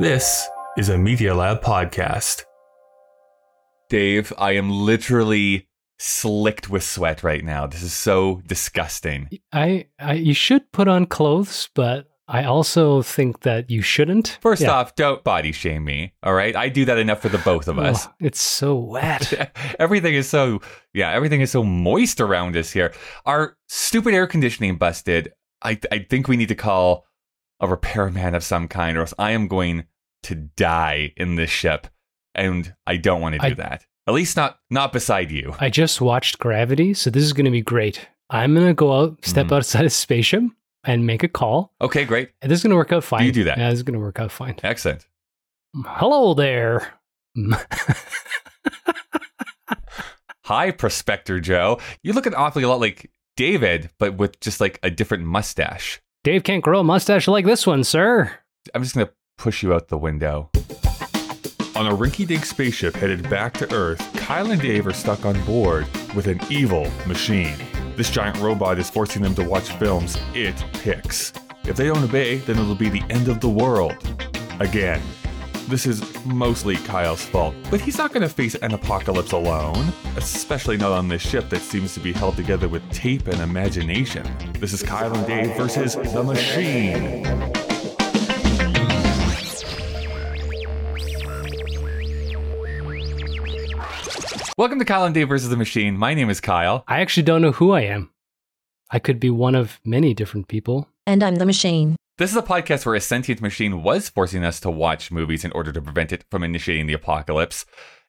This is a Media Lab podcast. Dave, I am literally slicked with sweat right now. This is so disgusting. I, I you should put on clothes, but I also think that you shouldn't. First Yeah. off, don't body shame me. All right. I do that enough for the both of us. Oh, it's so wet. everything is so, yeah, everything is so moist around us here. Our stupid air conditioning busted. I, I think we need to call a repairman of some kind, or else I am going to die in this ship. And I don't want to do I- that. At least not not beside you. I just watched Gravity, so this is going to be great. I'm going to go out, step Mhm. outside a spaceship, and make a call. Okay, great. And this is going to work out fine. you do that? Yeah, this is going to work out fine. Excellent. Hello there. Hi, Prospector Joe. You look an awfully lot like David, but with just like a different mustache. Dave can't grow a mustache like this one, sir. I'm just going to push you out the window. On a rinky dink spaceship headed back to Earth, Kyle and Dave are stuck on board with an evil machine. This giant robot is forcing them to watch films it picks. If they don't obey, then it'll be the end of the world. Again. This is mostly Kyle's fault, but he's not going to face an apocalypse alone, especially not on this ship that seems to be held together with tape and imagination. This is Kyle and Dave versus the machine. Welcome to Kyle and Dave versus the Machine. My name is Kyle. I actually don't know who I am. I could be one of many different people. And I'm the machine. This is a podcast where a sentient machine was forcing us to watch movies in order to prevent it from initiating the apocalypse.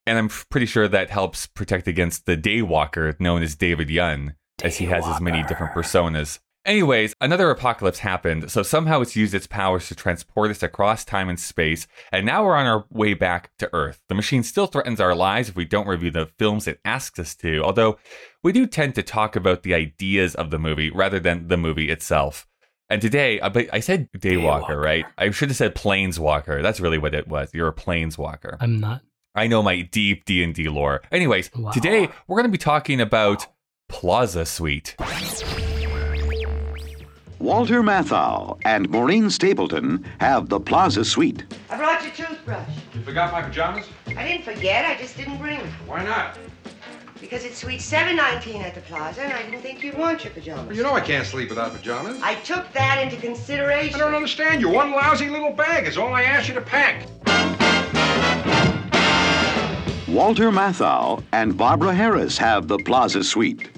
And I'm pretty sure that helps protect against the Daywalker known as David Yun, as he has as many different personas. Anyways, another apocalypse happened, so somehow it's used its powers to transport us across time and space, and now we're on our way back to Earth. The machine still threatens our lives if we don't review the films it asks us to, although we do tend to talk about the ideas of the movie rather than the movie itself. And today, I, but I said Daywalker, Daywalker. right? I should have said Planeswalker. That's really what it was. You're a Planeswalker. I'm not. I know my deep D and D lore. Anyways, Wow. today we're going to be talking about Plaza Suite. Walter Matthau and Maureen Stapleton have the Plaza Suite. I brought your toothbrush. You forgot my pajamas? I didn't forget, I just didn't bring them. Why not? Because it's suite 719 at the plaza, and I didn't think you'd want your pajamas. Well, you know I can't sleep without pajamas. I took that into consideration. I don't understand. Your one lousy little bag is all I asked you to pack. Walter Matthau and Barbara Harris have the Plaza Suite.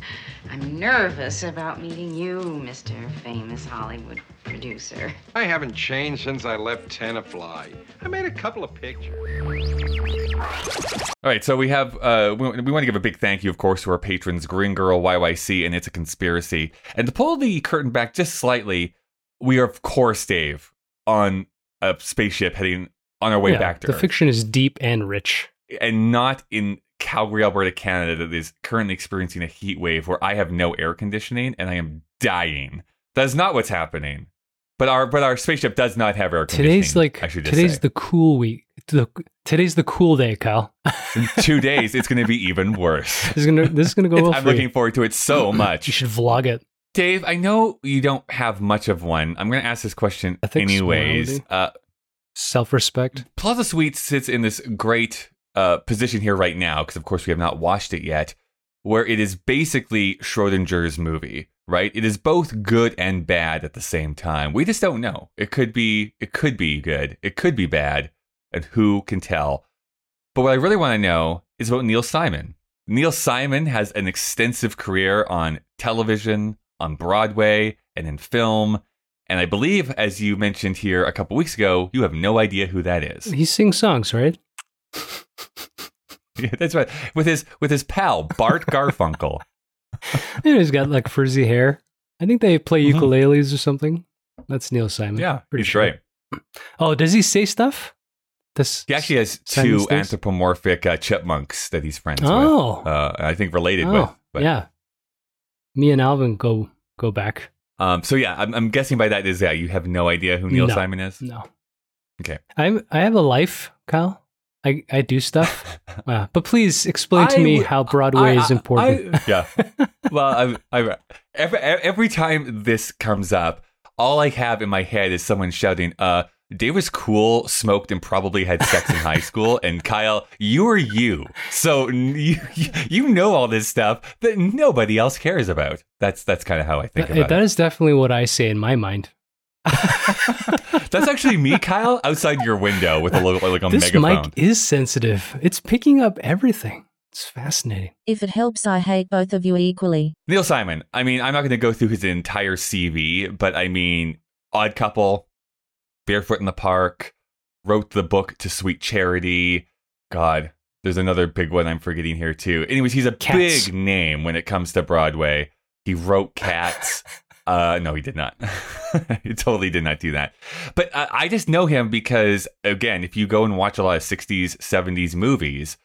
I'm nervous about meeting you, Mr. Famous Hollywood producer. I haven't changed since I left Tenafly. I made a couple of pictures. All right, so we have uh, we, we want to give a big thank you, of course, to our patrons, Green Girl YYC, and It's a Conspiracy. And to pull the curtain back just slightly, we are, of course, Dave, on a spaceship heading on our way Yeah, back to the Earth, fiction is deep and rich. and not in Calgary, Alberta, Canada, that is currently experiencing a heat wave where I have no air conditioning and I am dying. That is not what's happening. But our but our spaceship does not have air conditioning. Today's like I should just today's say. the cool week. The, today's the cool day, Kyle. in two days. It's going to be even worse. This is gonna this is gonna go well I'm for you. looking forward to it so much. You should vlog it. Dave, I know you don't have much of one. I'm going to ask this question anyways. Uh, Self-respect. Plaza Suite sits in this great uh, position here right now because, of course, we have not watched it yet, where it is basically Schrodinger's movie. Right? It is both good and bad at the same time. We just don't know. It could be. It could be good. It could be bad, and who can tell? But what I really want to know is about Neil Simon. Neil Simon has an extensive career on television, on Broadway, and in film. And I believe, as you mentioned here a couple weeks ago, you have no idea who that is. He sings songs, right? Yeah, That's right. With his with his pal Bart Garfunkel. You know, he's got like frizzy hair. I think they play Mhm. ukuleles or something. That's Neil Simon. yeah, Pretty he's sure. great. Oh, does he say stuff? This He actually has two anthropomorphic uh, chipmunks that he's friends Oh. with. Uh, I think related oh, with. But, yeah. Me and Alvin go go back. Um. So yeah, I'm, I'm guessing by that is yeah, you have no idea who Neil No. Simon is. No. Okay. I'm I have a life, Kyle. I, I do stuff. Uh, but please explain to I me how Broadway I- is important. I- yeah. Well, I, I, every every time this comes up, all I have in my head is someone shouting, "Uh, Dave was cool, smoked, and probably had sex in high school. And Kyle, you are you. So you, you know all this stuff that nobody else cares about. That's that's kind of how I think That, about that it. is definitely what I say in my mind. That's actually me, Kyle, outside your window with a little like a this megaphone. mic is sensitive. It's picking up everything. It's fascinating. If it helps, I hate both of you equally. Neil Simon. I mean, I'm not going to go through his entire CV, but I mean, Odd Couple, Barefoot in the Park, wrote the book to Sweet Charity. God, there's another big one I'm forgetting here too. Anyways, he's a Cats. big name when it comes to Broadway. He wrote Cats. uh, no, he did not. he totally did not do that. But uh, I just know him because, again, if you go and watch a lot of 60s, 70s movies,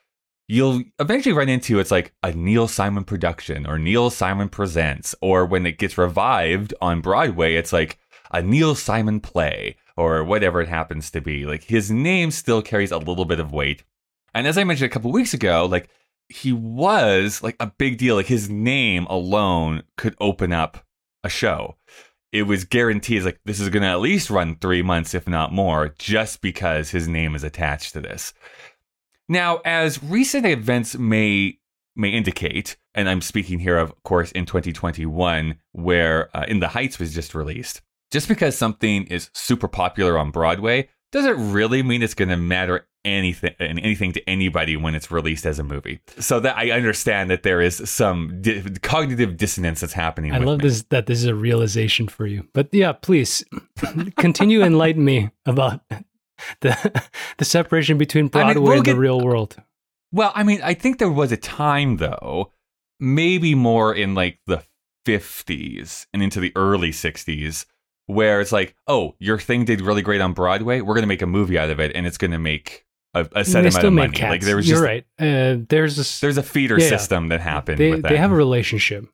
you'll eventually run into it's like a Neil Simon production or Neil Simon presents, or when it gets revived on Broadway, it's like a Neil Simon play or whatever it happens to be. Like his name still carries a little bit of weight. And as I mentioned a couple weeks ago, like he was like a big deal. Like his name alone could open up a show. It was guaranteed like this is going to at least run three months, if not more, just because his name is attached to this. Now, as recent events may may indicate, and I'm speaking here, of course, in 2021, where uh, In the Heights was just released. Just because something is super popular on Broadway doesn't really mean it's going to matter anything anything to anybody when it's released as a movie. So that I understand that there is some di- cognitive dissonance that's happening. I love me. this that this is a realization for you. But yeah, please continue enlighten me about the the separation between I Broadway mean, we'll and get- the real world. Well, I mean, I think there was a time though, maybe more in like the 50s and into the early 60s where it's like, oh, your thing did really great on Broadway. We're going to make a movie out of it and it's going to make a, a set amount of money. cats. Like there was You're just right. Uh, there's a, there's a feeder Yeah. system that happened they with that. they have a relationship,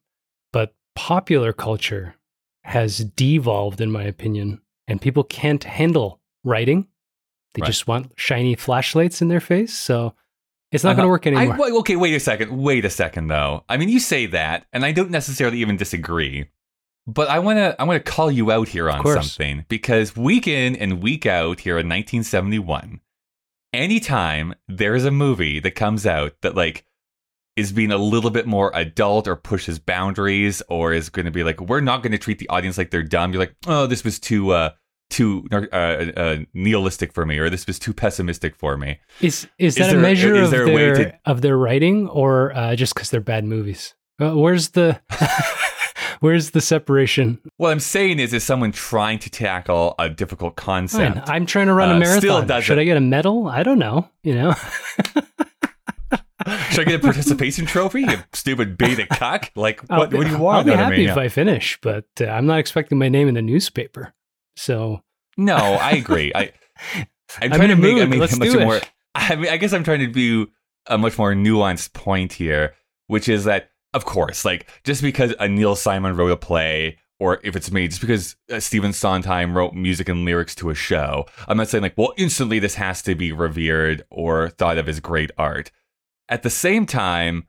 but popular culture has devolved, in my opinion, and people can't handle writing. They Right. just want shiny flashlights in their face, so it's not going Uh-huh. to work I- anymore. wait, okay, wait a second. Wait a second, though. I mean, you say that, and I don't necessarily even disagree. But I want to I want to call you out here on something because week in and week out here in 1971, anytime there's a movie that comes out that like is being a little bit more adult or pushes boundaries or is going to be like we're not going to treat the audience like they're dumb. You're like, oh, this was too uh too uh, uh, nihilistic for me, or this was too pessimistic for me. Is is Is that there- a measure is of there their to- of their writing, or uh, just because they're bad movies? Uh, where's the where's the separation? What I'm saying is, is someone trying to tackle a difficult Fine, concept. I'm trying to run uh, a still marathon. Should I get a medal? I don't know. You know, Should I get a participation trophy? You stupid beta cuck! Like, what, be- what do you want? I'll be happy me? if I finish, but uh, I'm not expecting my name in the newspaper. So No, I agree. I, I'm I'm trying to a make. I mean, Let's much more. I mean, I guess I'm trying to do a much more nuanced point here, which is that, of course, like just because a Neil Simon wrote a play, or if it's me, just because uh, Stephen Sondheim wrote music and lyrics to a show, I'm not saying like, well, instantly this has to be revered or thought of as great art. At the same time,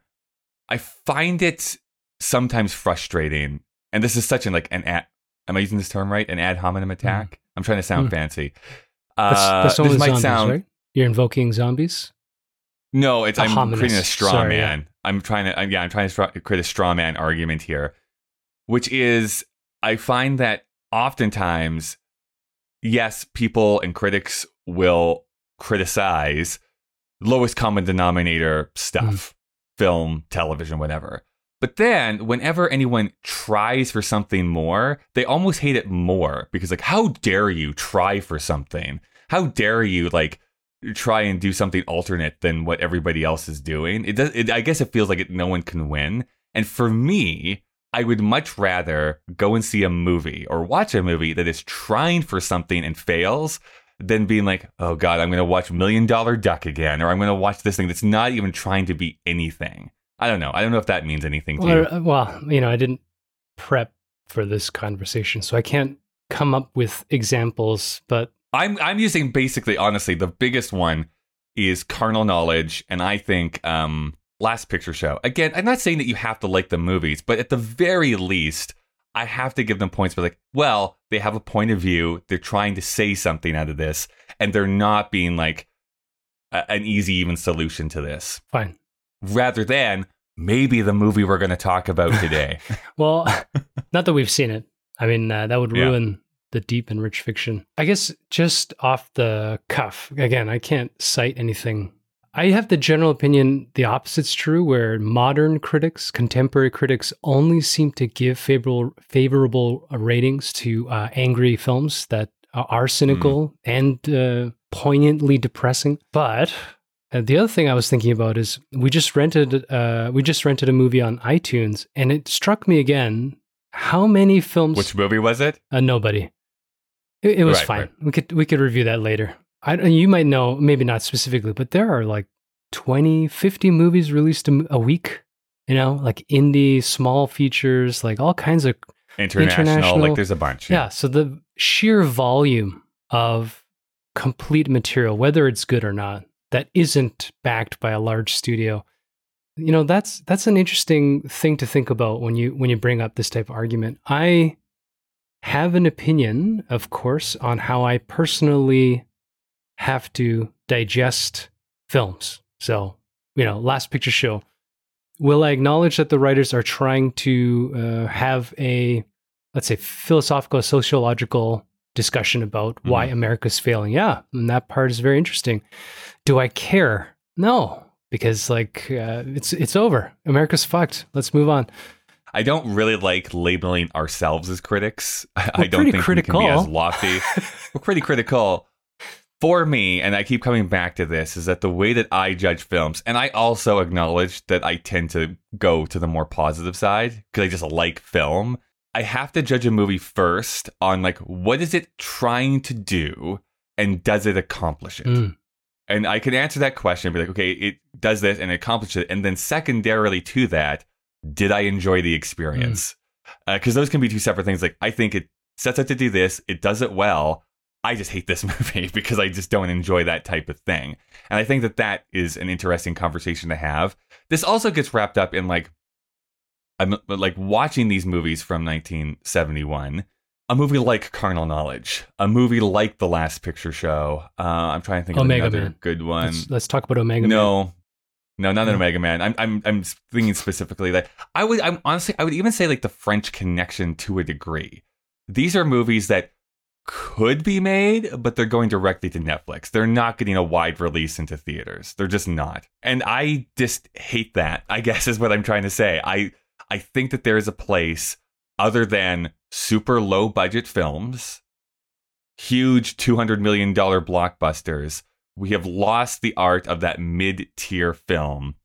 I find it sometimes frustrating, and this is such an like an ad. Am I using this term right? An ad hominem attack. I'm trying to sound Mm. fancy. Uh, that's only this might zombies, sound right? You're invoking zombies. no. It's A I'm hominis. creating a straw Sorry, man. I'm trying to I'm, yeah. I'm trying to create a straw man argument here, which is I find that oftentimes, yes, people and critics will criticize lowest common denominator stuff, mm-hmm. film, television, whatever. But then, whenever anyone tries for something more, they almost hate it more because, like, how dare you try for something? How dare you, like, try and do something alternate than what everybody else is doing? It does. It, I guess it feels like it, no one can win. And for me, I would much rather go and see a movie or watch a movie that is trying for something and fails than being like, oh God, I'm going to watch Million Dollar Duck again, or I'm going to watch this thing that's not even trying to be anything. I don't know. I don't know if that means anything to you. Well, uh, well, you know, I didn't prep for this conversation, so I can't come up with examples. But I'm I'm using basically honestly the biggest one is carnal knowledge and I think um last picture show. Again, I'm not saying that you have to like the movies, but at the very least I have to give them points. But like, well, they have a point of view. They're trying to say something out of this, and they're not being like a, an easy, even solution to this. Fine. Rather than maybe the movie we're going to talk about today. Well, not that we've seen it. I mean, uh, that would ruin the deep and rich fiction. I guess just off the cuff, again, I can't cite anything. I have the general opinion the opposite's true, where modern critics, contemporary critics, only seem to give favorable favorable ratings to uh, angry films that are cynical and uh, poignantly depressing. But uh, the other thing I was thinking about is we just rented uh, we just rented a movie on iTunes, and it struck me again how many films. Which movie was it? Uh, nobody. It, it was Right, fine. right. We could we could review that later. I you might know, maybe not specifically, but there are like 20, 50 movies released a week. You know, like indie, small features, like all kinds of International. International. Like there's a bunch. yeah. So the sheer volume of complete material, whether it's good or not, that isn't backed by a large studio. You know, that's that's an interesting thing to think about when you when you bring up this type of argument. I have an opinion, of course, on how I personally have to digest films. So, you know, last picture show. Will I acknowledge that the writers are trying to uh, have a, let's say, philosophical, sociological discussion about why America's failing? Yeah, and that part is very interesting. Do I care? No, because like uh, it's it's over. America's fucked. Let's move on. I don't really like labeling ourselves as critics. I We're don't pretty think we can be as lofty. We're pretty critical. For me, and I keep coming back to this, is that the way that I judge films, and I also acknowledge that I tend to go to the more positive side because I just like film. I have to judge a movie first on like what is it trying to do and does it accomplish it? Mm. And I can answer that question, be like, okay, it does this and it accomplishes it. And then secondarily to that, did I enjoy the experience? Because those can be two separate things. Like, I think it sets out to do this, it does it well. I just hate this movie because I just don't enjoy that type of thing. And I think that that is an interesting conversation to have. This also gets wrapped up in like, I'm like watching these movies from 1971 a movie like Carnal Knowledge, a movie like The Last Picture Show. Uh, I'm trying to think Omega of another Man. good one. Let's, let's talk about Omega. Man. No, no, not an. Omega Man. I'm, I'm, I'm thinking specifically that I would, I'm honestly, I would even say like the French Connection to a degree. These are movies that could be made, but they're going directly to Netflix. They're not getting a wide release into theaters. They're just not. And I just hate that. I guess is what I'm trying to say. I, I think that there is a place other than super low budget films, huge $200 million blockbusters, we have lost the art of that mid tier film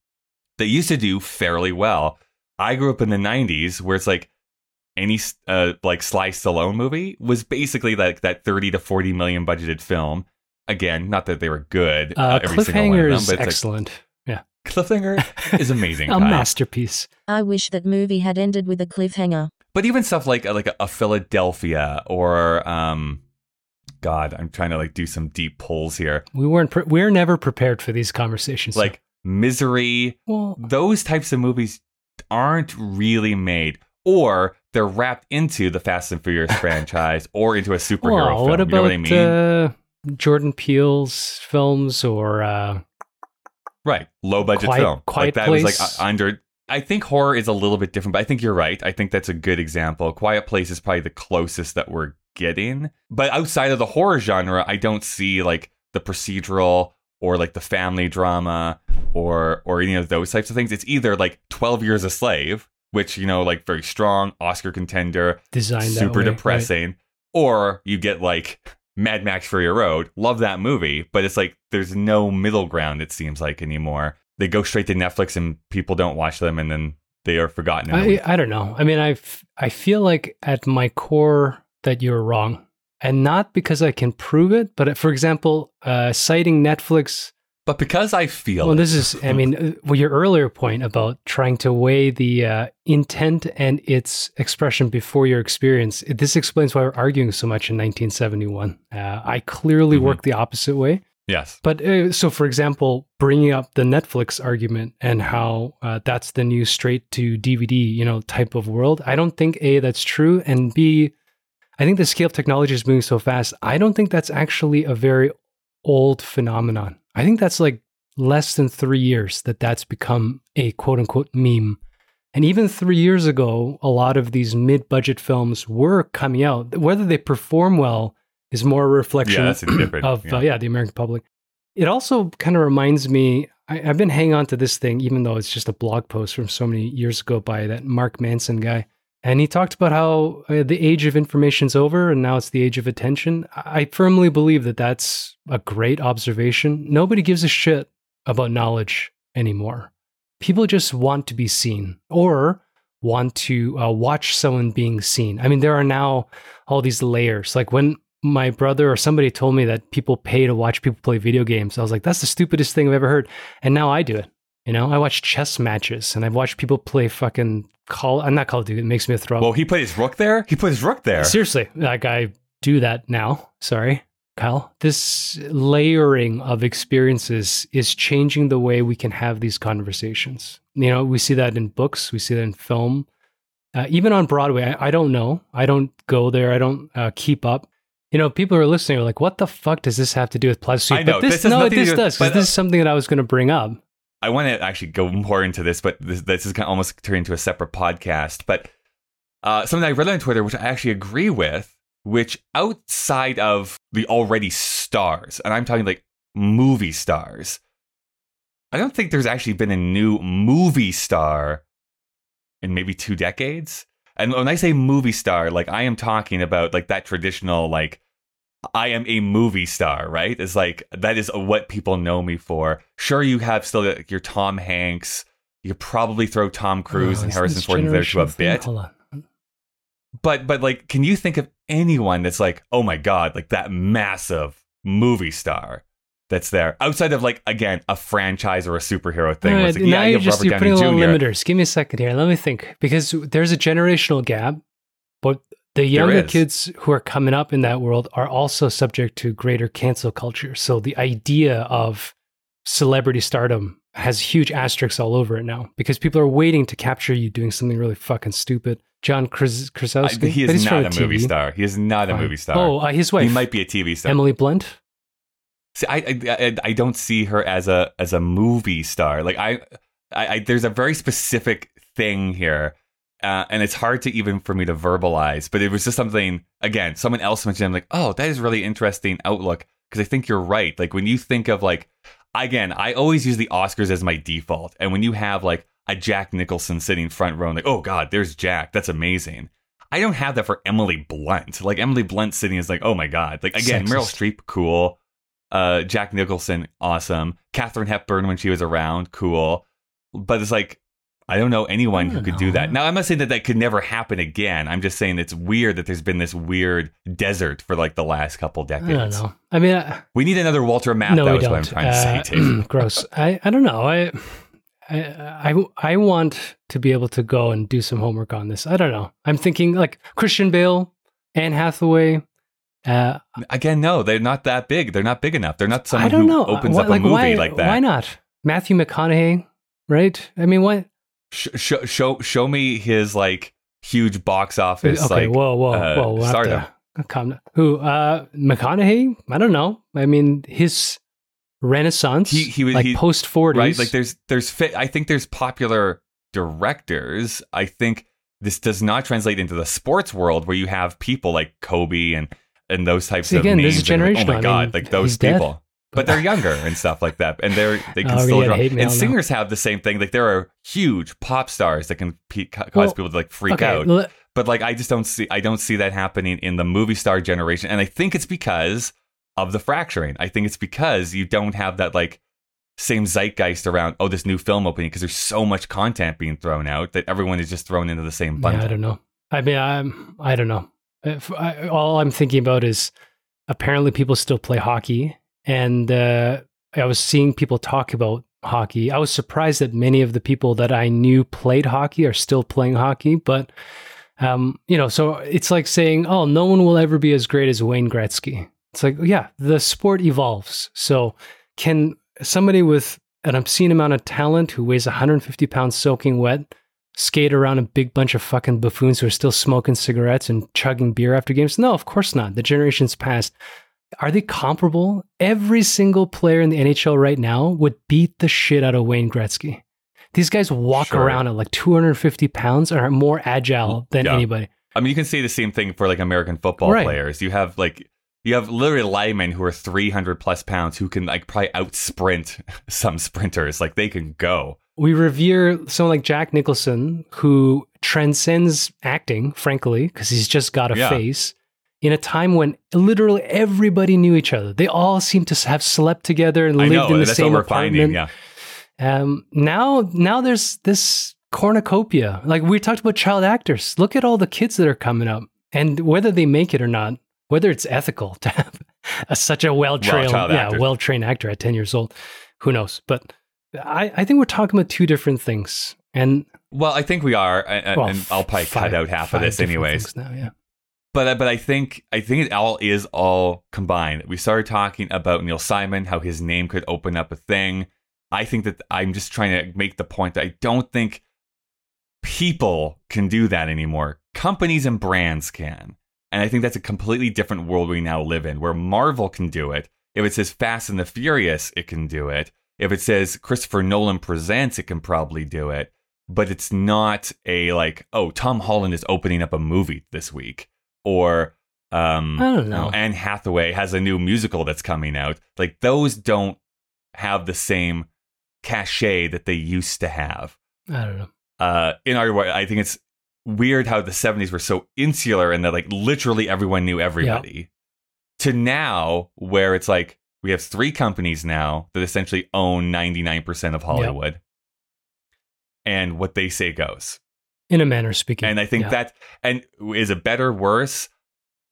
that used to do fairly well. I grew up in the 90s where it's like any uh, like Sly Stallone movie was basically like that 30 to 40 million budgeted film. Again, not that they were good. Uh, every single one of Cliffhanger them, is but it's like- excellent. yeah, Cliffhanger is amazing. a Kyle. masterpiece. I wish that movie had ended with a cliffhanger. but even stuff like like a, Philadelphia or um, God, I'm trying to like do some deep pulls here. We weren't. Pre- we're never prepared for these conversations. Like Misery, well, those types of movies aren't really made, or they're wrapped into the Fast and Furious franchise or into a superhero well, film. what you about know what I mean? uh, Jordan Peele's films or uh, right, low budget Quiet- film. Quiet like that was like under. I think horror is a little bit different, but I think you're right. I think that's a good example. Quiet Place is probably the closest that we're getting. But outside of the horror genre, I don't see like the procedural or like the family drama or or any of those types of things. It's either like 12 Years a Slave, which you know like very strong Oscar contender, designed super way, right? depressing, or you get like Mad Max Fury Road. Love that movie, but it's like there's no middle ground. It seems like anymore. They go straight to Netflix and people don't watch them, and then they are forgotten. I. I don't know. I mean, I I feel like at my core that you're wrong, and not because I can prove it, but for example, uh, citing Netflix. but because I feel Well, it, this is. I mean, well, your earlier point about trying to weigh the uh, intent and its expression before your experience. This explains why we're arguing so much in 1971. Uh, I clearly Mhm. work the opposite way. Yes. But uh, so, for example, bringing up the Netflix argument and how uh, that's the new straight to DVD, you know, type of world. I don't think a that's true, and b, I think the scale of technology is moving so fast. I don't think that's actually a very old phenomenon. I think that's like less than three years that that's become a quote unquote meme. And even three years ago, a lot of these mid budget films were coming out. Whether they perform well is more a reflection Yeah, of yeah. Uh, yeah the American public. It also kind of reminds me. I, I've been hanging on to this thing, even though it's just a blog post from so many years ago by that Mark Manson guy, and he talked about how uh, the age of information's over and now it's the age of attention. I firmly believe that that's a great observation. Nobody gives a shit about knowledge anymore. People just want to be seen or want to uh, watch someone being seen. I mean, there are now all these layers. Like when my brother or somebody told me that people pay to watch people play video games, I was like, that's the stupidest thing I've ever heard. And now I do it. You know, I watch chess matches and I've watched people play fucking Call. I'm not Call of Duty. It makes me throw up. Well, he his rook there. He put his rook there. Seriously, like I do that now. Sorry, Kyle. This layering of experiences is changing the way we can have these conversations. You know, we see that in books, we see that in film, uh, even on Broadway. I, I don't know. I don't go there. I don't uh, keep up. You know, people who are listening are like, "What the fuck does this have to do with Plaza Suite?" I know, But this, this no, this do- does. but, this uh, is something that I was going to bring up. I want to actually go more into this, but this, this is going to almost turn into a separate podcast. But uh, something I read on Twitter, which I actually agree with, which outside of the already stars, and I'm talking like movie stars, I don't think there's actually been a new movie star in maybe two decades. And when I say movie star, like I am talking about like that traditional like I am a movie star, right? It's like that is what people know me for. Sure, you have still like, your Tom Hanks. You could probably throw Tom oh, Cruise Oh, and Harrison Ford in there to a bit. Hold on. But but like, can you think of anyone that's like, oh my god, like that massive movie star that's there outside of like again a franchise or a superhero thing? Right, like, now yeah, you you're have just Robert you're Downey putting a little Jr. limiters. Give me a second here. Let me think because there's a generational gap, but the younger kids who are coming up in that world are also subject to greater cancel culture. So the idea of celebrity stardom has huge asterisks all over it now because people are waiting to capture you doing something really fucking stupid. John Kras- I- Krasowski, he but is he's not a movie star. He is not a movie star. Oh, uh, his wife. he might be a TV star. Emily Blunt. See, I, I I- I don't see her as a as a movie star. Like I, I, I there's a very specific thing here, uh, and it's hard to even for me to verbalize. But it was just something again. Someone else mentioned. I'm like, oh, that is really interesting outlook because I think you're right. Like when you think of like again, I always use the Oscars as my default, and when you have like a Jack Nicholson sitting front row, I'm like, oh God, there's Jack. That's amazing. I don't have that for Emily Blunt. Like Emily Blunt sitting is like, oh my God. Like again, Meryl Streep, cool. Uh, Jack Nicholson, awesome. Katharine Hepburn when she was around, cool. But it's like, I don't know anyone who don't could do that. Now, I'm not saying that that could never happen again. I'm just saying it's weird that there's been this weird desert for like the last couple I decades. don't know. I mean, I, We need another Walter Matthau. no, is don't. what I'm trying to Uh, say, Dave. gross. I, I don't know. I, I I I want to be able to go and do some homework on this. I don't know. I'm thinking like Christian Bale, Anne Hathaway. Uh, Again, no, they're not that big. They're not big enough. They're not someone I don't who know. opens Why- up a movie why, like that. Why not? Matthew McConaughey, right? I mean, what? Sh- show, show, show me his like huge box office. okay, like, whoa, whoa, uh, whoa. We'll stardom. calm down. Who? Uh, McConaughey? I don't know. I mean, his renaissance, He- he was- like post forties, right? Like there's there's fit. I think there's popular directors. I think this does not translate into the sports world where you have people like Kobe and and those types See, of again, this names. is and like, oh my I god, mean, like those people. dead. But they're younger and stuff like that, and they're they can Oh, still draw. And now. singers have the same thing. Like there are huge pop stars that can pe- cause Well, people to like freak okay, out. le- but like I just don't see I don't see that happening in the movie star generation and I think it's because of the fracturing. I think it's because you don't have that like same zeitgeist around oh this new film opening because there's so much content being thrown out that everyone is just thrown into the same Yeah. I don't know. I mean, I'm, I don't know. If I, all I'm thinking about is apparently people still play hockey, and uh, I was seeing people talk about hockey. I was surprised that many of the people that I knew played hockey are still playing hockey, but um, you know, so it's like saying, "Oh, no one will ever be as great as Wayne Gretzky." It's like, yeah, the sport evolves. So, can somebody with an obscene amount of talent who weighs 150 pounds soaking wet skate around a big bunch of fucking buffoons who are still smoking cigarettes and chugging beer after games? No, of course not. The generations past. Are they comparable? Every single player in the NHL right now would beat the shit out of Wayne Gretzky. These guys walk Sure. around at like 250 pounds and are more agile than Yeah. anybody. I mean, you can say the same thing for like American football Right. players. You have like you have literally linemen who are 300 plus pounds who can like probably out sprint some sprinters. Like they can go. we revere someone like Jack Nicholson, who transcends acting, frankly, because he's just got a Yeah. face. In a time when literally everybody knew each other, they all seemed to have slept together and I lived know in the same apartment. finding. Yeah. Um, now, now there's this cornucopia. Like we talked about child actors. Look at all the kids that are coming up, and whether they make it or not, whether it's ethical to have a, such a well trained, child yeah, well trained actor at ten years old, who knows? But I, I think we're talking about two different things. And Well, I think we are, and, well, and I'll probably five- cut out half of this anyways. Now, yeah. But uh, but I think I think it all is all combined. We started talking about Neil Simon, how his name could open up a thing. I think that I'm just trying to make the point that I don't think people can do that anymore. Companies and brands can. And I think that's a completely different world we now live in, where Marvel can do it. If it says Fast and the Furious, it can do it. If it says Christopher Nolan presents, it can probably do it. But it's not a like, oh, Tom Holland is opening up a movie this week, or um, I don't you know. Anne Hathaway has a new musical that's coming out. Like those don't have the same cachet that they used to have I don't know. uh, in our I think it's weird how the 70s were so insular and that like literally everyone knew everybody. To now, where it's like we have three companies now that essentially own 99% of Hollywood. And what they say goes. In a manner speaking. And I think yeah. that, and is it better, worse?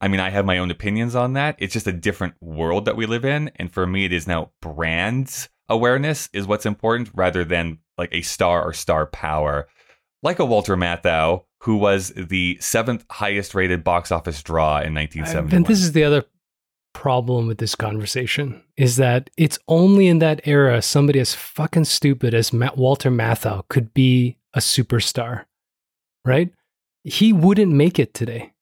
I mean, I have my own opinions on that. It's just a different world that we live in. And for me, it is now brands awareness is what's important rather than like a star or star power. Like a Walter Matthau, who was the seventh highest rated box office draw in I- 1971. And this is the other problem with this conversation is that it's only in that era somebody as fucking stupid as Ma- Walter Matthau could be a superstar, right? He wouldn't make it today.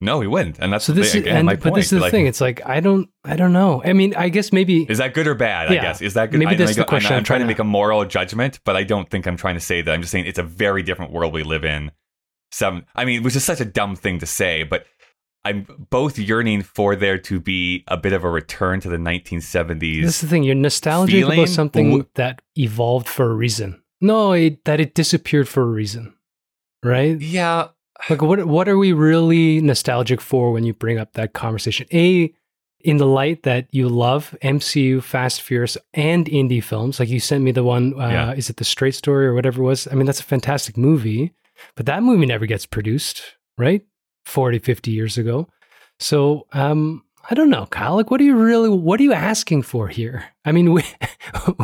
no, he wouldn't. And that's So this the, is, again, and, my but point. this is the Like, thing. It's like I don't, I don't know. I mean, I guess maybe Is that good or bad? I guess is that good? Maybe I, that's I the don't- question I'm, I'm trying to make a moral judgment, but I don't think I'm trying to say that. I'm just saying it's a very different world we live in. Some, I mean, which is such a dumb thing to say, but I'm both yearning for there to be a bit of a return to the 1970s. this is the thing. You're nostalgic feeling about something w- that evolved for a reason. No, it, that it disappeared for a reason, right? yeah, Like what what are we really nostalgic for when you bring up that conversation? A in the light that you love MCU, Fast Furious, and indie films. Like you sent me the one uh, Yeah. is it the Straight Story or whatever it was? I mean, that's a fantastic movie, but that movie never gets produced, right? 40, 50 years ago. So, um I don't know, Kyle. Like, what are you really? What are you asking for here? I mean, we,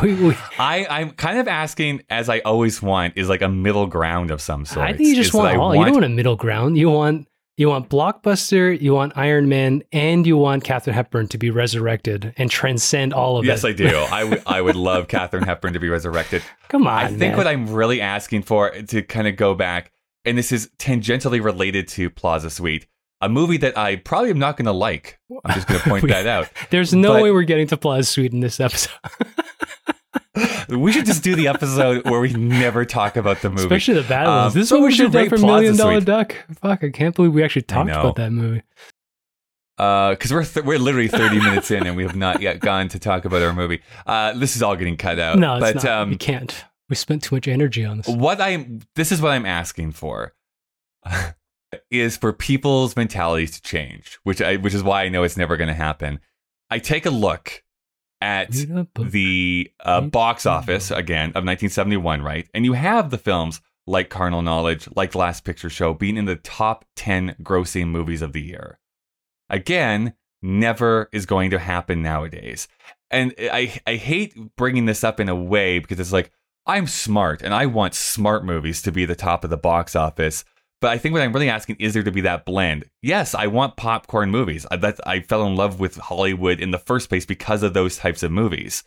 we, we I I'm kind of asking, as I always want, is like a middle ground of some sort. I think you just want all. You don't want a middle ground. You want you want blockbuster. You want Iron Man, and you want Katharine Hepburn to be resurrected and transcend all of Yes, it. Yes, I do. I would I would love Katharine Hepburn to be resurrected. Come on, I think man. what I'm really asking for to kind of go back, and this is tangentially related to Plaza Suite, a movie that I probably am not going to like. I'm just going to point We- that out. There's no but- way we're getting to Plaza Suite in this episode, We should just do the episode where we never talk about the movie. especially the bad Um. This is but what we should rate for Plaza Million Dollar Suite. Duck. Fuck, I can't believe we actually talked about that movie. because we're th- we're literally 30 minutes in and we have not yet gone to talk about our movie. Uh, this is all getting cut out. no, it's but not. um, we can't. We spent too much energy on this. what I'm this is what I'm asking for is for people's mentalities to change, which I which is why I know it's never going to happen. I take a look at the uh, box office again of 1971, right? And you have the films like Carnal Knowledge, like Last Picture Show being in the top 10 grossing movies of the year. Again, never is going to happen nowadays. And I I hate bringing this up in a way because it's like I'm smart and I want smart movies to be the top of the box office, But I think what I'm really asking is there to be that blend? Yes, I want popcorn movies. I, I fell in love with Hollywood in the first place because of those types of movies.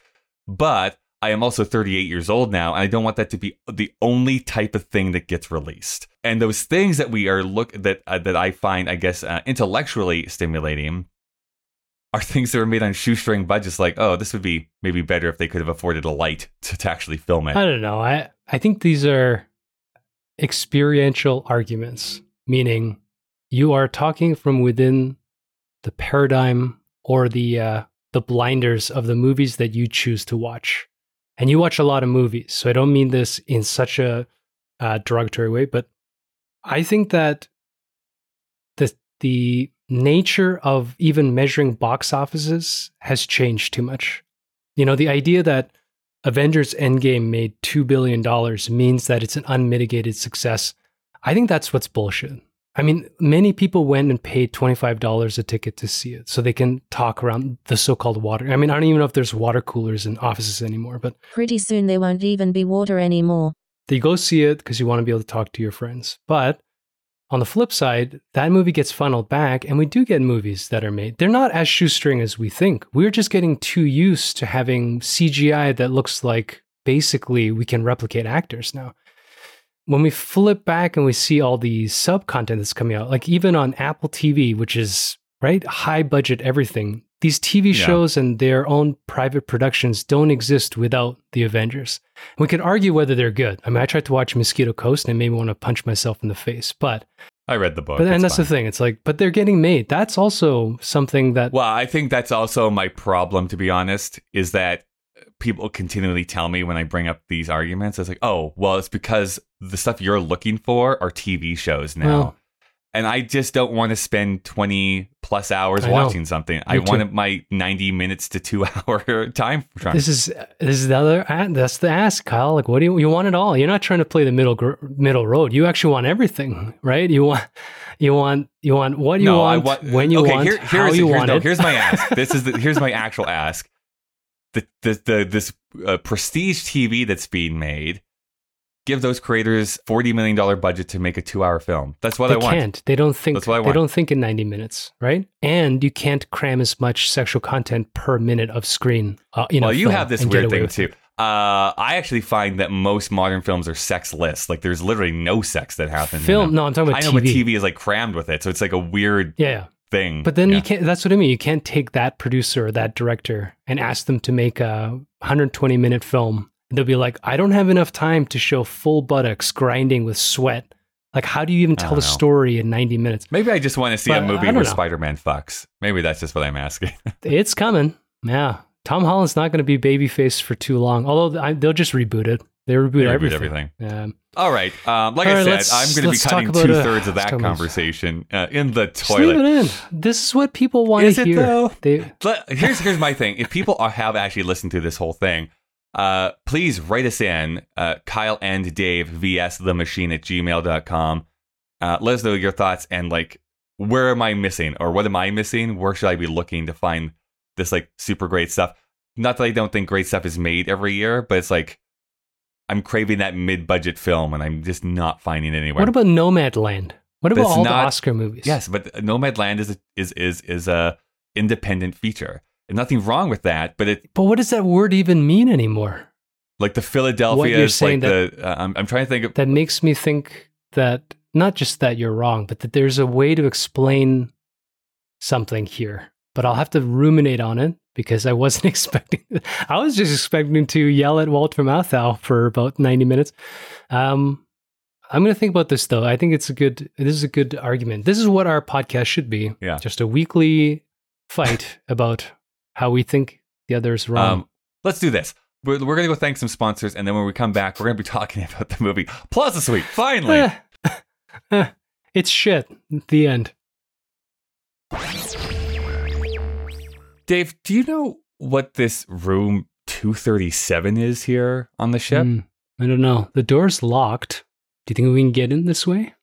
But I am also 38 years old now, and I don't want that to be the only type of thing that gets released. And those things that we are look that uh, that I find, I guess, uh, intellectually stimulating are things that are made on shoestring budgets. Like, oh, this would be maybe better if they could have afforded a light to, to actually film it. I don't know. I I think these are experiential arguments, meaning you are talking from within the paradigm or the uh, the blinders of the movies that you choose to watch. And you watch a lot of movies, so I don't mean this in such a uh, derogatory way, but I think that the the nature of even measuring box offices has changed too much. You know, the idea that Avengers Endgame made $2 billion means that it's an unmitigated success. I think that's what's bullshit. I mean, many people went and paid $25 a ticket to see it so they can talk around the so called water. I mean, I don't even know if there's water coolers in offices anymore, but Pretty soon there won't even be water anymore. they go see it because you want to be able to talk to your friends. But on the flip side, that movie gets funneled back, and we do get movies that are made. They're not as shoestring as we think. We're just getting too used to having CGI that looks like basically we can replicate actors now. When we flip back and we see all the sub content that's coming out, like even on Apple TV, which is right high budget everything, these TV Yeah. shows and their own private productions don't exist without the Avengers. We could argue whether they're good. I mean, I tried to watch Mosquito Coast and it made me want to punch myself in the face, but I read the book. but and that's the thing. It's like, but they're getting made. That's also something that Well, I think that's also my problem, to be honest, is that uh, people continually tell me when I bring up these arguments, it's like, oh, well, it's because the stuff you're looking for are TV shows now. Well- and I just don't want to spend 20 plus hours I know. watching something. I Me want my 90 minutes to two hour time frame. this is this is the other that's the ask, Kyle. Like, what do you you want it all? You're not trying to play the middle gr- middle road. You actually want everything, right? You want you want you want what you no, want, want when you okay, want, here- how here's, you here's, want no, it. Here's my ask. This is the, here's my actual ask. The the, the this uh, prestige TV that's being made. Give those creators forty million dollar budget to make a two hour film. That's what they I want. can't. They don't think. That's what I want. They don't think in 90 minutes, right? And you can't cram as much sexual content per minute of screen. Uh, in a well, you have this weird thing too. Uh, I actually find that most modern films are sexless. Like there's literally no sex that happens. in Film? them. No, I'm talking about I know, but TV. TV is like crammed with it, so it's like a weird Yeah, yeah. thing. But then Yeah. you can't. That's what I mean. You can't take that producer or that director and ask them to make a 120 minute film. They'll be like, I don't have enough time to show full buttocks grinding with sweat. Like, how do you even tell a know. story in 90 minutes? Maybe I just want to see But a movie where. Spider-Man fucks. Maybe that's just what I'm asking. It's coming. Yeah. Tom Holland's not going to be babyface for too long. Although I, they'll just reboot it. They reboot, They reboot everything. everything. Um, All right. Um, like All I said, I'm going to be cutting about, two uh, thirds of that conversation uh, in the just leave toilet. it in. This is what people want Is to it hear. though? They, here's here's my thing. If people are, have actually listened to this whole thing, uh, please write us in, uh, Kyle and Dave, vs the machine at gmail.com. Uh, let us know your thoughts and like, where am I missing or what am I missing? Where should I be looking to find this like super great stuff? Not that I don't think great stuff is made every year, but it's like, I'm craving that mid budget film and I'm just not finding it anywhere. what about Nomadland? What about all the Oscar movies? Yes, but Nomadland is a, is is is a independent feature. And nothing wrong with that, but it But what does that word even mean anymore? like the Philadelphia you're saying like the uh, I'm I'm trying to think of That makes me think that not just that you're wrong, but that there's a way to explain something here. But I'll have to ruminate on it because I wasn't expecting. I was just expecting to yell at Walter Matthau for about 90 minutes. Um, I'm going to think about this though. I think it's a good. This is a good argument. This is what our podcast should be. Yeah. just a weekly fight about how we think the other is wrong. um let's do this. We're, we're gonna go thank some sponsors, and then when we come back, we're gonna be talking about the movie Plaza Suite. Finally, it's shit. The end. Dave, do you know what this room 237 is here on the ship? Hmm, I don't know. The door's locked. Do you think we can get in this way?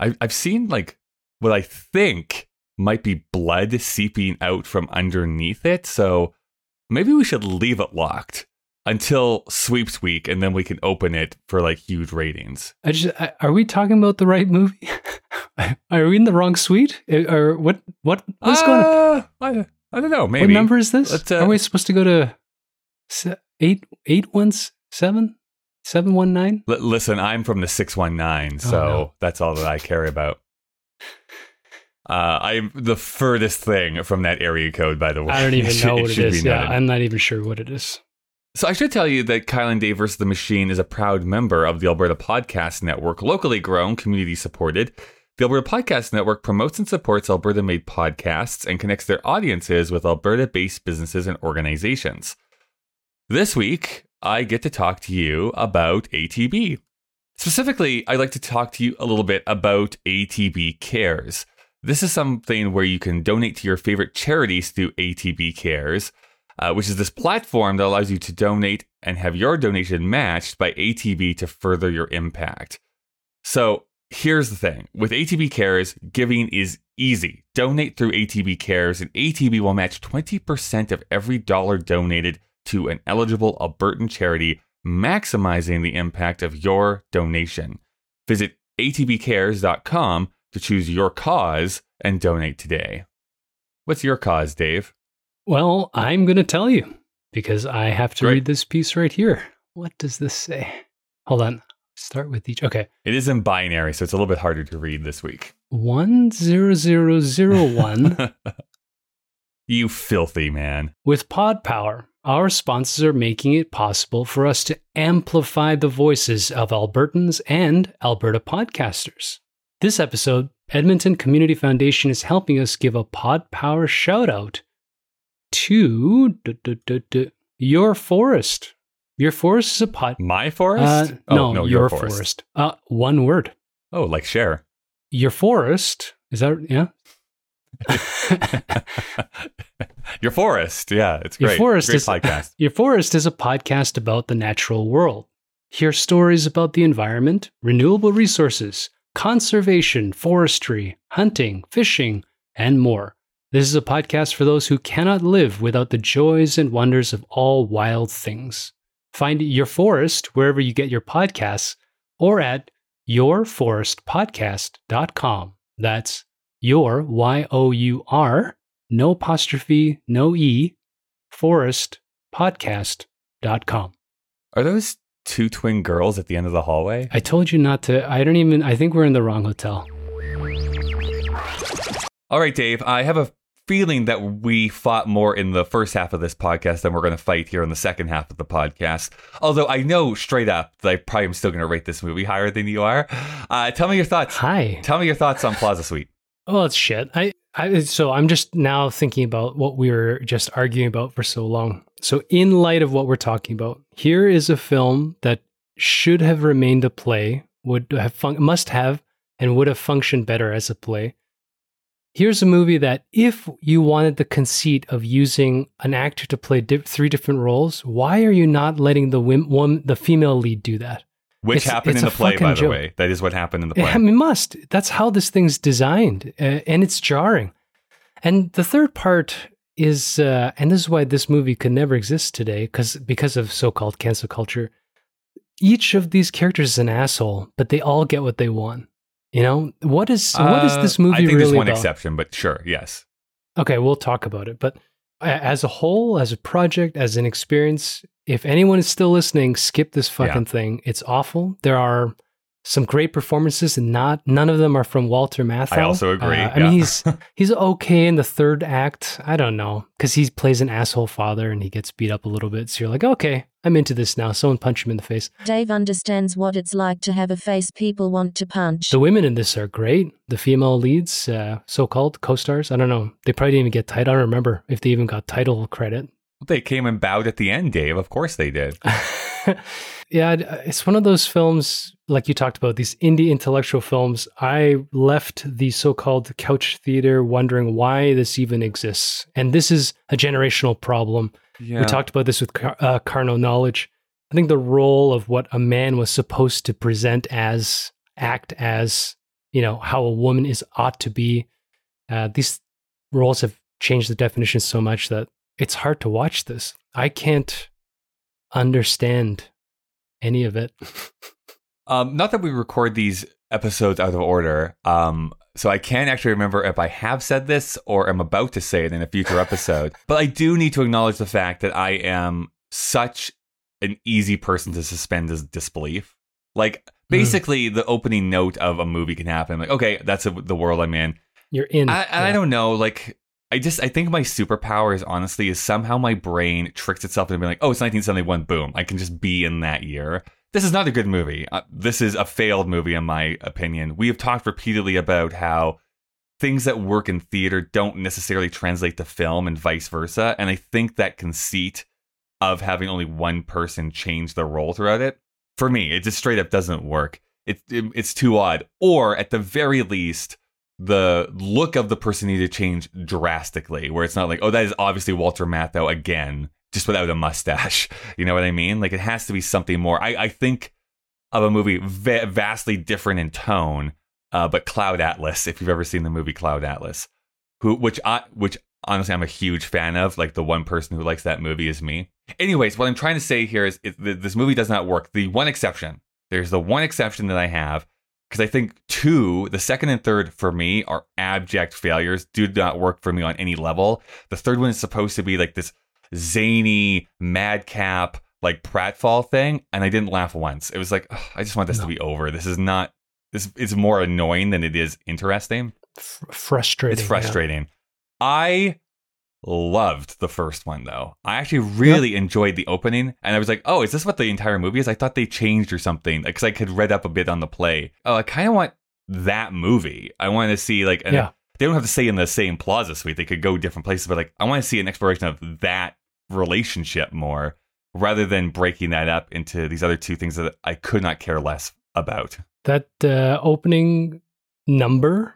I, I've seen like what I think might be blood seeping out from underneath it. So maybe we should leave it locked. until sweeps week, and then we can open it for like huge ratings. I just I, are we talking about the right movie? are we in the wrong suite? Uh, Or what? What? What's going on? Uh, I, I don't know. Maybe What number is this? Uh, are we supposed to go to se- eight eight one s- seven seven one nine? L- listen, I'm from the 619, so Oh, no. that's all that I care about. Uh, I'm the furthest thing from that area code, by the way. I don't even should- know what it be. Yeah, noted. I'm not even sure what it is. So I should tell you that Kyle and Dave vs. the Machine is a proud member of the Alberta Podcast Network, locally grown, community supported. The Alberta Podcast Network promotes and supports Alberta made podcasts and connects their audiences with Alberta based businesses and organizations. This week, I get to talk to you about ATB. Specifically, I'd like to talk to you a little bit about ATB Cares. This is something where you can donate to your favorite charities through ATB Cares uh, which is this platform that allows you to donate and have your donation matched by ATB to further your impact. So here's the thing with ATB Cares, giving is easy. Donate through ATB Cares, and ATB will match 20% of every dollar donated to an eligible Albertan charity, maximizing the impact of your donation. Visit atbcares.com to choose your cause and donate today. What's your cause, Dave? Well, I'm going to tell you because I have to read this piece right here. What does this say? Hold on. Start with each. Okay. It is in binary, so it's a little bit harder to read this week. 10001 You filthy man. with Pod Power. Our sponsors are making it possible for us to amplify the voices of Albertans and Alberta podcasters. This episode, Edmonton Community Foundation is helping us give a Pod Power shout out to duh, duh, duh, duh, Your Forest. Your Forest is a pod. My forest? Uh, oh, no, no, Your, your forest. forest. Uh, one word. Oh, like share. Your Forest. Is that, yeah? Your forest. Yeah, it's Your great. Forest great is- podcast. Your Forest is a podcast about the natural world. Hear stories about the environment, renewable resources, conservation, forestry, hunting, fishing, and more. This is a podcast for those who cannot live without the joys and wonders of all wild things. Find Your Forest wherever you get your podcasts or at yourforestpodcast.com. That's your, Y O U R, no apostrophe, no E, forestpodcast.com. Are those two twin girls at the end of the hallway? I told you not to, I don't even, I think we're in the wrong hotel. All right, Dave. I have a feeling that we fought more in the first half of this podcast than we're going to fight here in the second half of the podcast. Although I know straight up that I probably am still going to rate this movie higher than you are. Uh, tell me your thoughts. Hi. Tell me your thoughts on Plaza Suite. Well, it's shit. I, I, so I'm just now thinking about what we were just arguing about for so long. So, in light of what we're talking about, here is a film that should have remained a play, would have fun- must have, and would have functioned better as a play. Here's a movie that, if you wanted the conceit of using an actor to play di- three different roles, why are you not letting the wim- one, the female lead do that? Which It's- happened it's in the play, by the joke. way. That is what happened in the play. I mean, must. That's how this thing's designed, uh, and it's jarring. And the third part is, uh, and this is why this movie could never exist today, because because of so-called cancel culture. Each of these characters is an asshole, but they all get what they want. You know what is what is Uh, this movie I think really there's one about? exception, but sure, yes. Okay, we'll talk about it. But as a whole, as a project, as an experience, if anyone is still listening, skip this fucking thing. It's awful. There are some great performances, and not none of them are from Walter Matthau. I also agree, Uh, I yeah. mean, he's he's okay in the third act. I don't know because he plays an asshole father, and he gets beat up a little bit. So you're like, okay, I'm into this now. Someone punch him in the face. Dave understands what it's like to have a face people want to punch. The women in this are great. The female leads, uh, so-called co-stars. I don't know. They probably didn't even get title. I don't remember if they even got title credit. They came and bowed at the end, Dave. Of course they did. yeah, it's one of those films, like you talked about, these indie intellectual films. I left the so called couch theater wondering why this even exists. And this is a generational problem. Yeah. We talked about this with Car- uh, Carnal Knowledge. I think the role of what a man was supposed to present as, act as, you know, how a woman is ought to be. Uh, these roles have changed the definition so much that it's hard to watch this. I can't understand any of it. Um, not that we record these episodes out of order. Um, so I can't actually remember if I have said this or am about to say it in a future episode. but I do need to acknowledge the fact that I am such an easy person to suspend his disbelief. Like basically, the opening note of a movie can happen. Like, okay, that's a, the world I'm in. You're in. I, I don't know. Like, I just I think my superpower is honestly is somehow my brain tricks itself into being like, oh, it's 1971. Boom, I can just be in that year. This is not a good movie. Uh, this is a failed movie, in my opinion. We have talked repeatedly about how things that work in theater don't necessarily translate to film and vice versa. And I think that conceit of having only one person change the role throughout it, for me, it just straight up doesn't work. It, it it's too odd. Or at the very least, the look of the person needed to change drastically, where it's not like, oh, that is obviously Walter Matthau again, just without a mustache. You know what I mean? Like it has to be something more. I, I think of a movie va- vastly different in tone, uh, but Cloud Atlas, if you've ever seen the movie Cloud Atlas, who which I which honestly I'm a huge fan of. Like the one person who likes that movie is me. Anyways, what I'm trying to say here is it, th- this movie does not work. The one exception, there's the one exception that I have because I think two, the second and third for me are abject failures. Do not work for me on any level. The third one is supposed to be like this zany madcap like pratfall thing, and I didn't laugh once. It was like ugh, I just want this to be over. This is not. This is more annoying than it is interesting. F- frustrating. It's yeah. frustrating. I loved the first one though. I actually really enjoyed the opening, and I was like, "Oh, is this what the entire movie is?" I thought they changed or something because I could read up a bit on the play. Oh, I kind of want that movie. I want to see like, and Yeah. They don't have to stay in the same Plaza Suite. They could go different places, but like, I want to see an exploration of that relationship more, rather than breaking that up into these other two things that I could not care less about. That uh, opening number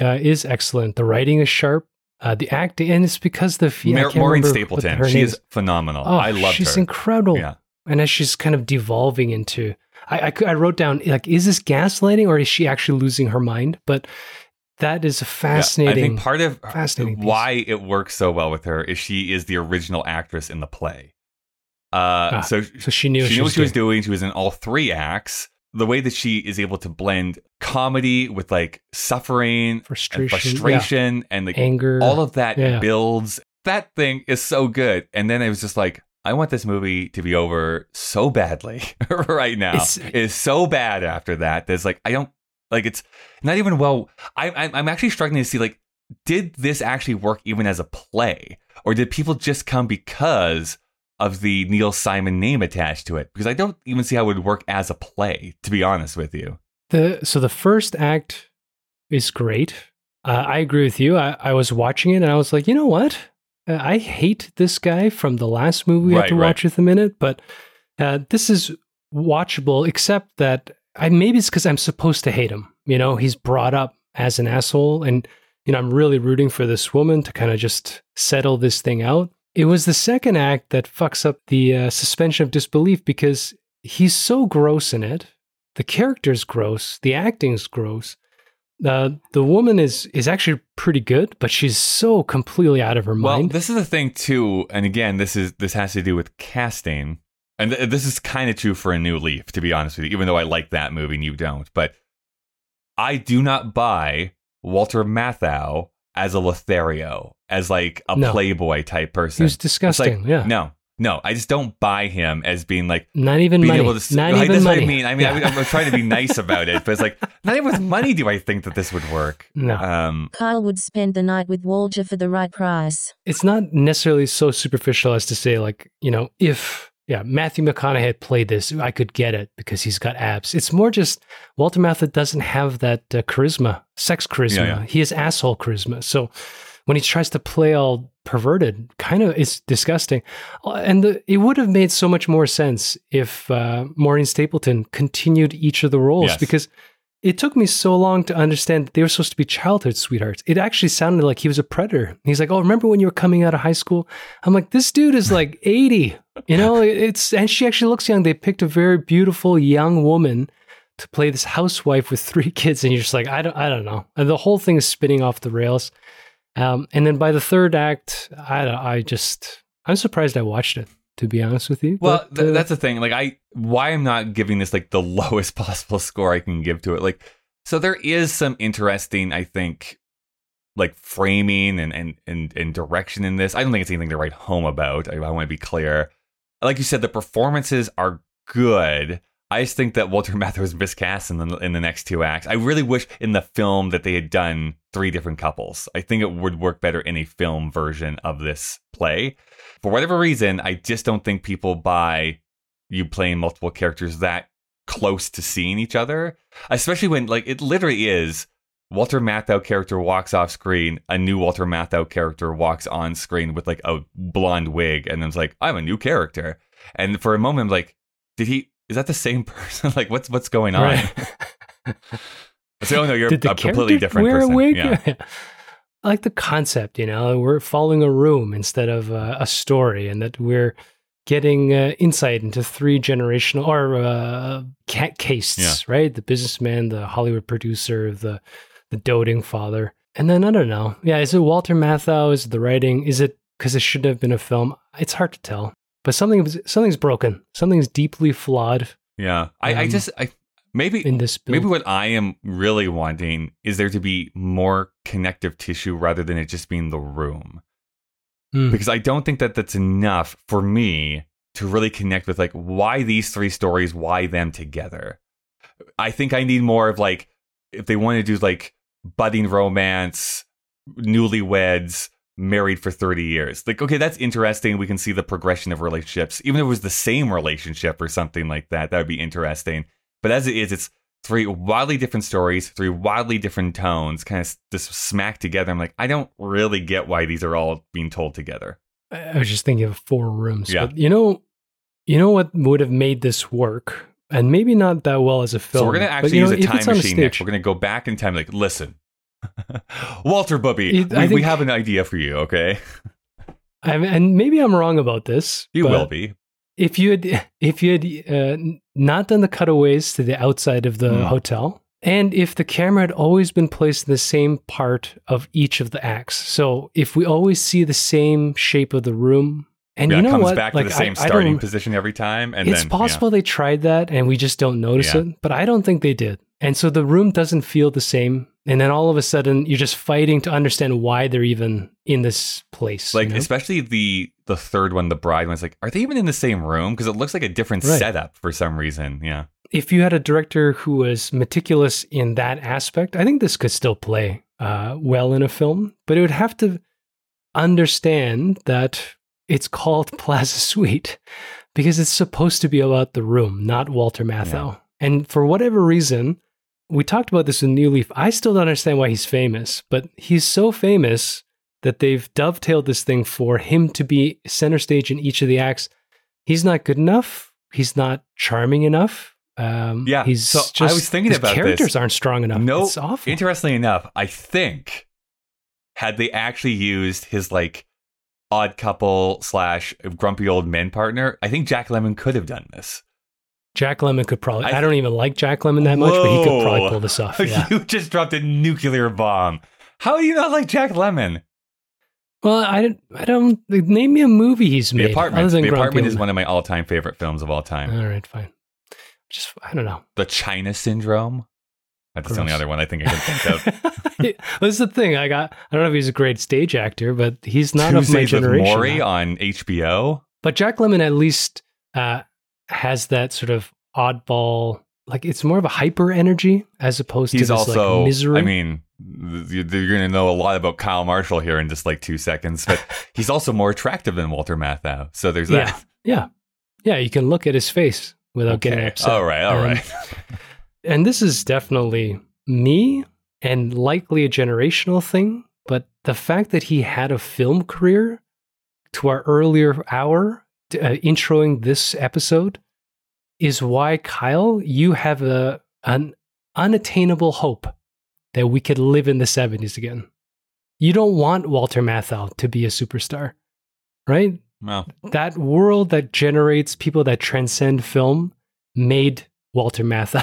uh, is excellent. The writing is sharp. Uh, the acting, and it's because the fe- I Mar- Maureen Stapleton, she is phenomenal. Oh, I love her. she's incredible. Yeah. And as she's kind of devolving into, I, I, I wrote down like, is this gaslighting or is she actually losing her mind? But that is a Yeah, fascinating. I think part of fascinating piece. why it works so well with her is she is the original actress in the play. Uh, Ah, so so she knew what she she knew what she was doing. She was in all three acts. The way that she is able to blend comedy with like suffering, Frustration, and frustration, and like anger, all of that yeah. builds. That thing is so good. And then it was just like, I want this movie to be over so badly right now. It's- It's so bad after that. There's like, I don't like it's not even well. I, I'm I'm actually struggling to see like, did this actually work even as a play, or did people just come because of the Neil Simon name attached to it? Because I don't even see how it would work as a play. To be honest with you, The so the first act is great. Uh, I agree with you. I, I was watching it and I was like, you know what? Uh, I hate this guy from the last movie we had to right. watch with a minute, but uh, this is watchable. Except that I maybe it's because I'm supposed to hate him. You know, he's brought up as an asshole, and you know I'm really rooting for this woman to kind of just settle this thing out. It was the second act that fucks up the uh, suspension of disbelief because he's so gross in it the character's gross, the acting's gross. Uh, the woman is is actually pretty good, but she's so completely out of her Well, mind. this is the thing too, and again, this is this has to do with casting, and th- this is kind of true for a New Leaf, to be honest with you. Even though I like that movie and you don't, but I do not buy Walter Matthau as a Lothario, as like a No. playboy type he person. was It's like, disgusting. yeah, no, no, I just don't buy him as being like not even being money. able to. s- not Like, even that's money. what I mean. I mean, Yeah. I, I'm trying to be nice about it, but it's like not even with money do I think that this would work. No. Um, Kyle would spend the night with Walter for the right price. it's not necessarily so superficial as to say like you know if yeah Matthew McConaughey had played this, I could get it because he's got abs. It's more just Walter Matthau doesn't have that uh, charisma, sex charisma. Yeah, yeah. He has asshole charisma. So when he tries to play all perverted, kind of it's disgusting. Uh, And the, it would have made so much more sense if uh, Maureen Stapleton continued each of the roles Yes. because it took me so long to understand that they were supposed to be childhood sweethearts. It actually sounded like he was a predator. He's like, "Oh, remember when you were coming out of high school?" I'm like, "This dude is like 80." You know, it's and she actually looks young. They picked a very beautiful young woman to play this housewife with three kids, and you're just like, I don't, I don't know. And the whole thing is spinning off the rails. Um, and then by the third act, I, I just, I'm surprised I watched it. To be honest with you. Well, But, th- uh, that's the thing. Like, I why I'm not giving this like the lowest possible score I can give to it. Like, so there is some interesting, I think, like framing and and and, and direction in this. I don't think it's anything to write home about. I, I want to be clear. Like you said, the performances are good. I just think that Walter Matthau is miscast in the in the next two acts. I really wish in the film that they had done three different couples. I think it would work better in a film version of this play. For whatever reason, I just don't think people buy you playing multiple characters that close to seeing each other, especially when like it literally is Walter Matthau character walks off screen, a new Walter Matthau character walks on screen with like a blonde wig, and then it's like, I'm a new character. And for a moment, I'm like, did he? Is that the same person? like, what's what's going on? Right. I say, oh no, you're a completely different wear person. a wig? Yeah. I like the concept, you know, we're following a room instead of uh, a story, and that we're getting uh, insight into three generational or uh, ca- castes, Yeah. right? The businessman, the Hollywood producer, the the doting father, and then I don't know. Yeah, is it Walter Matthau? Is it the writing? Is it because it shouldn't have been a film? It's hard to tell. But something something's broken. Something's deeply flawed Yeah. I, I Um, just I maybe in this build. Maybe what I am really wanting is there to be more connective tissue rather than it just being the room. Hmm. Because I don't think that that's enough for me to really connect with like why these three stories, why them together. I think I need more of like if they want to do like budding romance, newlyweds, married for 30 years. Like, okay, that's interesting. We can see the progression of relationships. Even if it was the same relationship or something like that, that would be interesting. But as it is, it's three wildly different stories, three wildly different tones, kind of just smacked together. I'm like, I don't really get why these are all being told together. I was just thinking of four rooms. Yeah. But you know, you know what would have made this work, and maybe not that well as a film. so we're gonna but, actually know, use a time machine next. We're gonna go back in time. Like, listen, Walter Bubby, It- we, we have an idea for you. Okay, I mean, and maybe I'm wrong about this. you but will be. If you had, if you had uh, not done the cutaways to the outside of the Hmm. hotel, and if the camera had always been placed in the same part of each of the acts, so if we always see the same shape of the room, and yeah, you know comes what, back like to the I- same I starting don't- position every time, and it's then yeah. possible they tried that and we just don't notice Yeah. it, but I don't think they did. And so the room doesn't feel the same. And then all of a sudden, you're just fighting to understand why they're even in this place. you like know? especially the the third one, the bride one's like, are they even in the same room? Because it looks like a different Right. setup for some reason. Yeah, if you had a director who was meticulous in that aspect, I think this could still play uh, well in a film, but it would have to understand that it's called Plaza Suite because it's supposed to be about the room, not Walter Matthau. And for whatever reason, we talked about this with New Leaf. I still don't understand why he's famous, but he's so famous that they've dovetailed this thing for him to be center stage in each of the acts. He's not good enough. He's not charming enough. Um, Yeah, he's so I was thinking his about this. characters aren't strong enough. No, it's awful. Interestingly enough, I think had they actually used his like odd couple slash grumpy old men partner, I think Jack Lemmon could have done this. Jack Lemmon could probably. I- I, don't even like Jack Lemmon that much, but he could probably pull this off. Yeah. you just dropped a nuclear bomb. How do you not like Jack Lemmon? well, I don't. I don't. Name me a movie he's The made. apartment. Other than The apartment is one of my all-time favorite films of all time. All right, fine. Just I don't know. the China Syndrome. That's the only other one I think I can think of. well, this is the thing. I got. I don't know if he's a great stage actor, but he's not of my Tuesdays with generation. Morrie on HBO. But Jack Lemmon at least uh, has that sort of oddball. Like it's more of a hyper energy as opposed He's to this also. like misery. I mean, you're going to know a lot about Kyle Marshall here in just like two seconds, but he's also more attractive than Walter Matthau. So there's that. yeah, yeah. yeah You can look at his face without getting Okay. upset. All right. All Um, right. and this is definitely me and likely a generational thing but the fact that he had a film career to our earlier hour uh, introing this episode is why kyle you have a an unattainable hope that we could live in the 70s again. You don't want walter matthau to be a superstar right? Well, that world that generates people that transcend film made Walter Matthau.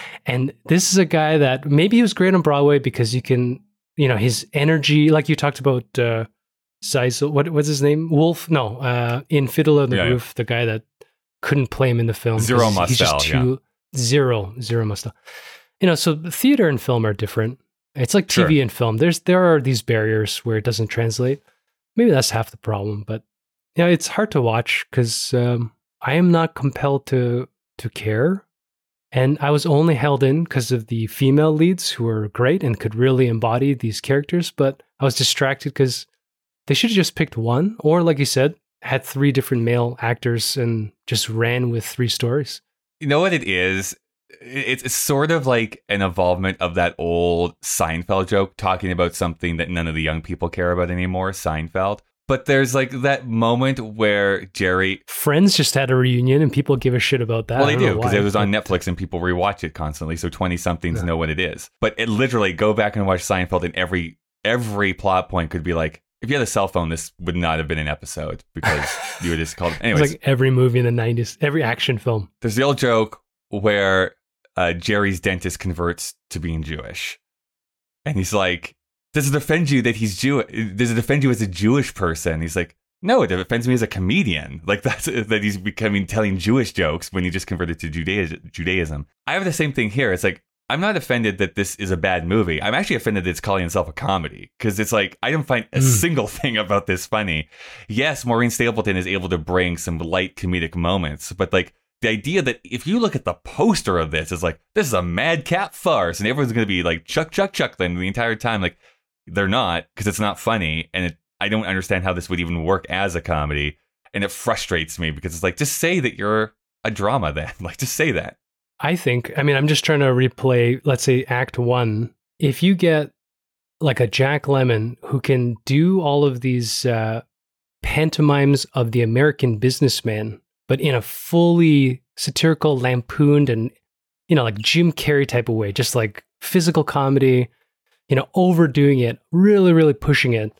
and this is a guy that maybe he was great on Broadway because you can, you know, his energy, like you talked about uh, Zeisel. What what's his name? Wolf? No, uh, in Fiddle on the Yeah, yeah. Roof, the guy that couldn't play him in the film. Zero 'cause he's just too zero zero Mostel. You know, so theater and film are different. It's like TV Sure. and film. There's there are these barriers where it doesn't translate. Maybe that's half the problem, but yeah, it's hard to watch because um, I am not compelled to to care, and I was only held in because of the female leads who were great and could really embody these characters. But I was distracted because they should have just picked one, or like you said, had three different male actors and just ran with three stories. You know what it is? It's, sort of like an involvement of that old Seinfeld joke talking about something that none of the young people care about anymore, Seinfeld. But there's like that moment where Jerry, Friends just had a reunion and people give a shit about that. well, they do because it was on Netflix and people rewatch it constantly. So 20 somethings Yeah. know what it is. But it literally go back and watch Seinfeld and every, every plot point could be like, if you had a cell phone, this would not have been an episode because you would just called. It's Anyways, like every movie in the '90s, every action film. there's the old joke where uh, Jerry's dentist converts to being Jewish, and he's like, "Does it offend you that he's Jewish? Does it offend you as a Jewish person?" He's like, "No, it offends me as a comedian. Like that's that he's becoming telling Jewish jokes when he just converted to Judaism. Judaism. I have the same thing here. It's like." I'm not offended that this is a bad movie. I'm actually offended that it's calling itself a comedy because it's like I don't find a Mm. single thing about this funny. Yes, Maureen Stapleton is able to bring some light comedic moments, but like the idea that if you look at the poster of this, it's like this is a madcap farce, and everyone's going to be like chuck chuck chuckling the entire time. Like they're not because it's not funny, and it, I don't understand how this would even work as a comedy, and it frustrates me because it's like just say that you're a drama then, like just say that. I think. I mean, I'm just trying to replay. Let's say Act One. If you get like a Jack Lemmon who can do all of these uh, pantomimes of the American businessman, but in a fully satirical, lampooned, and you know, like Jim Carrey type of way, just like physical comedy, you know, overdoing it, really, really pushing it.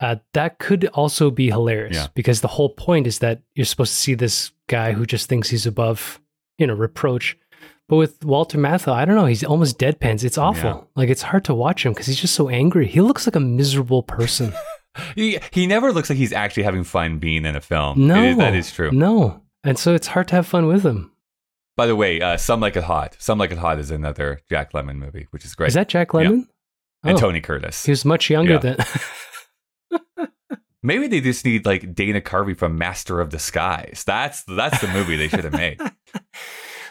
Uh, that could also be hilarious Yeah. because the whole point is that you're supposed to see this guy who just thinks he's above, you know, reproach. But with Walter Matthau, I don't know. He's almost deadpans. It's awful. Yeah. Like it's hard to watch him because he's just so angry. He looks like a miserable person. He he never looks like he's actually having fun being in a film. No, is- that is true. No, and so it's hard to have fun with him. By the way, uh, Some Like It Hot. Some Like It Hot is another Jack Lemmon movie, which is great. Is that Jack Lemmon? And Oh, Tony Curtis. He was much younger Yeah. than. Maybe they just need like Dana Carvey from Master of Disguise. That's that's the movie they should have made.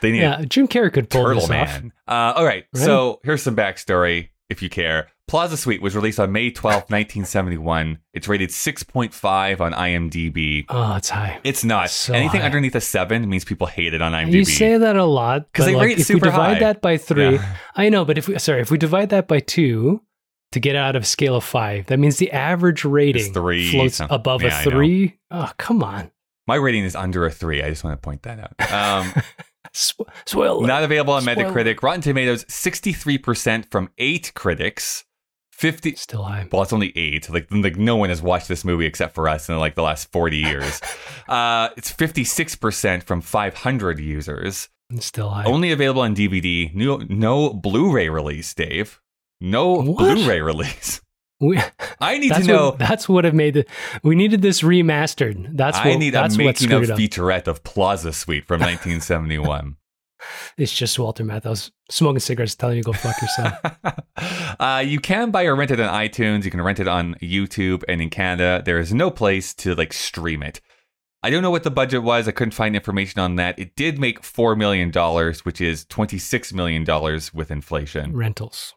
They need yeah, Jim Carrey could pull Turtle this off. Man. Uh, all right, Right. so here's some backstory if you care. Plaza Suite was released on May 12th, 1971. It's rated 6.5 on IMDb. Oh, it's high. It's not. So Anything high. underneath a 7 means people hate it on IMDb. You say that a lot. Because they like, rate if super we divide high. that by three, Yeah. I know, but if we sorry, if we divide that by two to get out of a scale of five, that means the average rating three, floats above yeah, a know. three. Oh, come on. My rating is under a 3. I just want to point that out. Um, Sw- Not available on Spoiler. Metacritic. Rotten Tomatoes, 63% from eight critics. 50. Still high. Well, it's only eight. Like, like no one has watched this movie except for us in like the last 40 years. uh, it's 56% from 500 users. Still high. Only available on DVD. No, no Blu-ray release, Dave. No What? Blu-ray release. We- I need to know. What, that's what have made it. We needed this remastered. That's what. I need a that's what making of featurette of Plaza Suite from 1971. It's just Walter Matthau's smoking cigarettes, telling you to go fuck yourself. uh, you can buy or rent it on iTunes. You can rent it on YouTube, and in Canada, there is no place to like stream it. I don't know what the budget was. I couldn't find information on that. It did make four million dollars, which is twenty six million dollars with inflation. Rentals.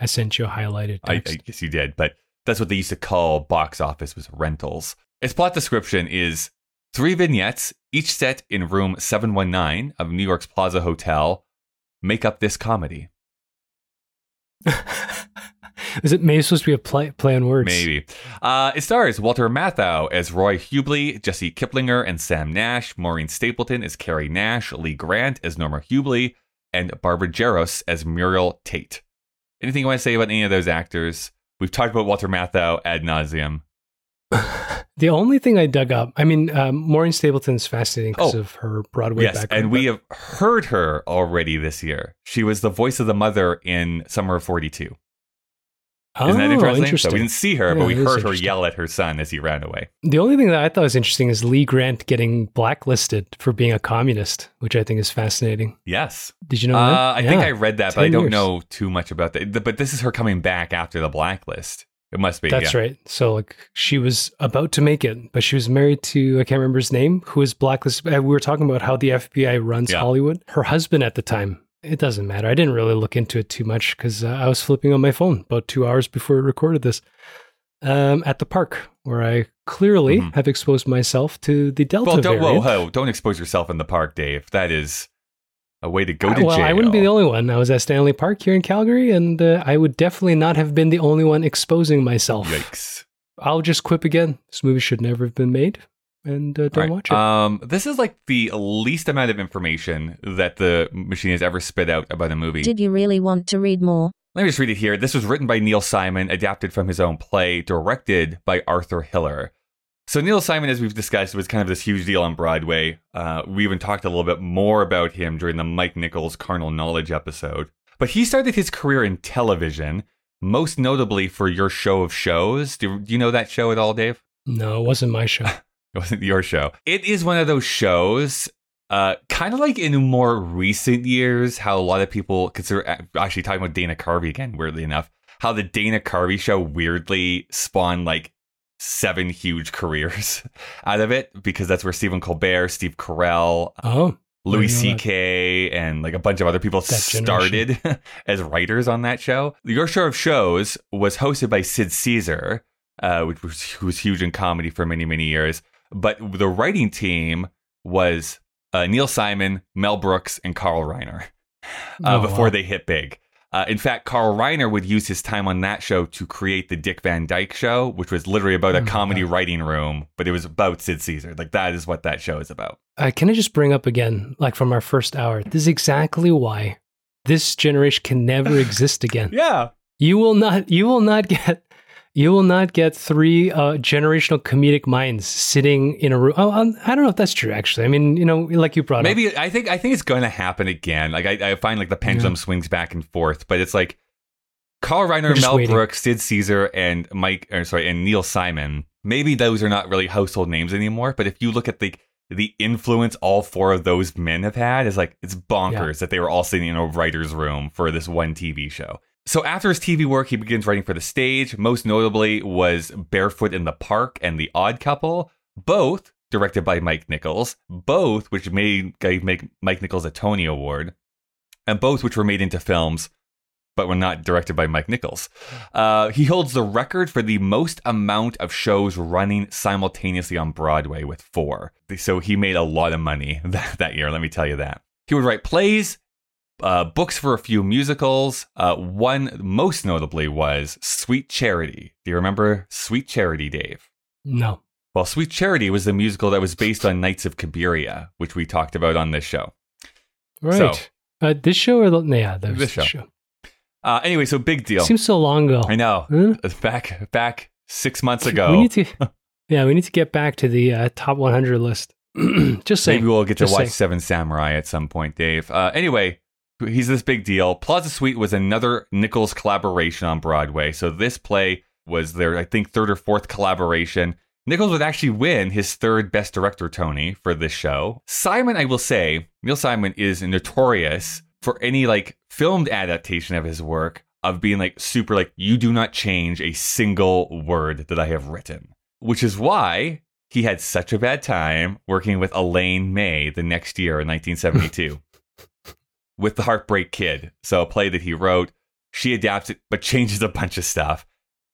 I sent you a highlighted I. I guess you did, but that's what they used to call box office was rentals. Its plot description is three vignettes, each set in room seven one nine of New York's Plaza Hotel, make up this comedy. Is it maybe supposed to be a play, play on words? Maybe. Uh, it stars Walter Matthau as Roy Hubley, Jesse Kiplinger and Sam Nash, Maureen Stapleton as Carrie Nash, Lee Grant as Norma Hubley, and Barbara Harris as Muriel Tate. Anything you want to say about any of those actors? We've talked about Walter Matthau ad nauseum. The only thing I dug up, I mean, um, Maureen Stapleton's fascinating because Oh. of her Broadway yes, background. and we have heard her already this year. She was the voice of the mother in Summer of 42. Isn't that Oh, interesting? So we didn't see her, but we heard her yell at her son as he ran away. The only thing that I thought was interesting is Lee Grant getting blacklisted for being a communist, which I think is fascinating. Yes. Did you know Uh, that? I think I read that, but I don't years. know too much about that. But this is her coming back after the blacklist. It must be. That's yeah. right. So like she was about to make it, but she was married to I can't remember his name, who was blacklisted. uh, We were talking about how the FBI runs Yeah. Hollywood. Her husband at the time. It doesn't matter. I didn't really look into it too much because uh, I was flipping on my phone about two hours before we recorded this. Um, at the park where I clearly Mhm. have exposed myself to the Delta Well, don't, whoa, whoa, don't expose yourself in the park, Dave. That is a way to go to well, jail. I wouldn't be the only one. I was at Stanley Park here in Calgary, and uh, I would definitely not have been the only one exposing myself. Yikes. I'll just quip again. This movie should never have been made, and uh, don't Right. watch it. Um, this is like the least amount of information that the machine has ever spit out about a movie. Did you really want to read more? Let me just read it here. This was written by Neil Simon, adapted from his own play, directed by Arthur Hiller. So Neil Simon, as we've discussed, was kind of this huge deal on Broadway. Uh, we even talked a little bit more about him during the Mike Nichols Carnal Knowledge episode. But he started his career in television, most notably for Your Show of Shows. Do, do you know that show at all, Dave? no, it wasn't my show. It wasn't your show. It is one of those shows, uh, kind of like in more recent years, how a lot of people consider actually talking about Dana Carvey again, weirdly enough, how the Dana Carvey show weirdly spawned like seven huge careers out of it because that's where Stephen Colbert, Steve Carell, Oh, Louis I know that. C.K. and like a bunch of other people started as writers on that show. Your Show of Shows was hosted by Sid Caesar, uh, which was who was huge in comedy for many many years. But the writing team was uh, Neil Simon, Mel Brooks, and Carl Reiner uh, Oh, before wow. they hit big. Uh, in fact, Carl Reiner would use his time on that show to create the Dick Van Dyke Show, which was literally about Oh a my comedy God. writing room, but it was about Sid Caesar. Like that is what that show is about. uh, can I just bring up again, like from our first hour? This is exactly why this generation can never exist again. Yeah. You will not. You will not get. You will not get three uh, generational comedic minds sitting in a room. Oh, um, I don't know if that's true. Actually, I mean, you know, like you brought up, Maybe I think I think it's going to happen again. Like I, I find like the pendulum swings back and forth, but it's like Carl Reiner, Mel waiting. Brooks, Sid Caesar, and Mike, or sorry, and Neil Simon. Maybe those are not really household names anymore. But if you look at the the influence all four of those men have had, is like it's bonkers that they were all sitting in a writer's room for this one TV show. So after his TV work, he begins writing for the stage. Most notably was Barefoot in the Park and The Odd Couple, both directed by Mike Nichols, both which made make Mike Nichols a Tony Award, and both which were made into films, but were not directed by Mike Nichols. Uh, he holds the record for the most amount of shows running simultaneously on Broadway with four. So he made a lot of money that, that year. Let me tell you that. He would write plays, uh, books for a few musicals. Uh, one most notably was Sweet Charity. Do you remember Sweet Charity, Dave? no. Well, Sweet Charity was the musical that was based on Nights of Cabiria, which we talked about on this show. Right. uh, this show or the yeah, that was This the show. show. Uh, anyway, so big deal. Seems so long ago. I know. Huh? Back back six months ago. We need to. Yeah, we need to get back to the uh, top 100 list. just saying. Maybe we'll get to Just watch saying. Seven Samurai at some point, Dave. Uh, anyway, he's this big deal. Plaza Suite was another Nichols collaboration on Broadway. So this play was their, I think, third or fourth collaboration. Nichols would actually win his third Best Director Tony for this show. Simon, I will say, Neil Simon is notorious for any like filmed adaptation of his work of being like super like you do not change a single word that I have written, which is why he had such a bad time working with Elaine May the next year in 1972 with The Heartbreak Kid. So a play that he wrote, she adapts it but changes a bunch of stuff.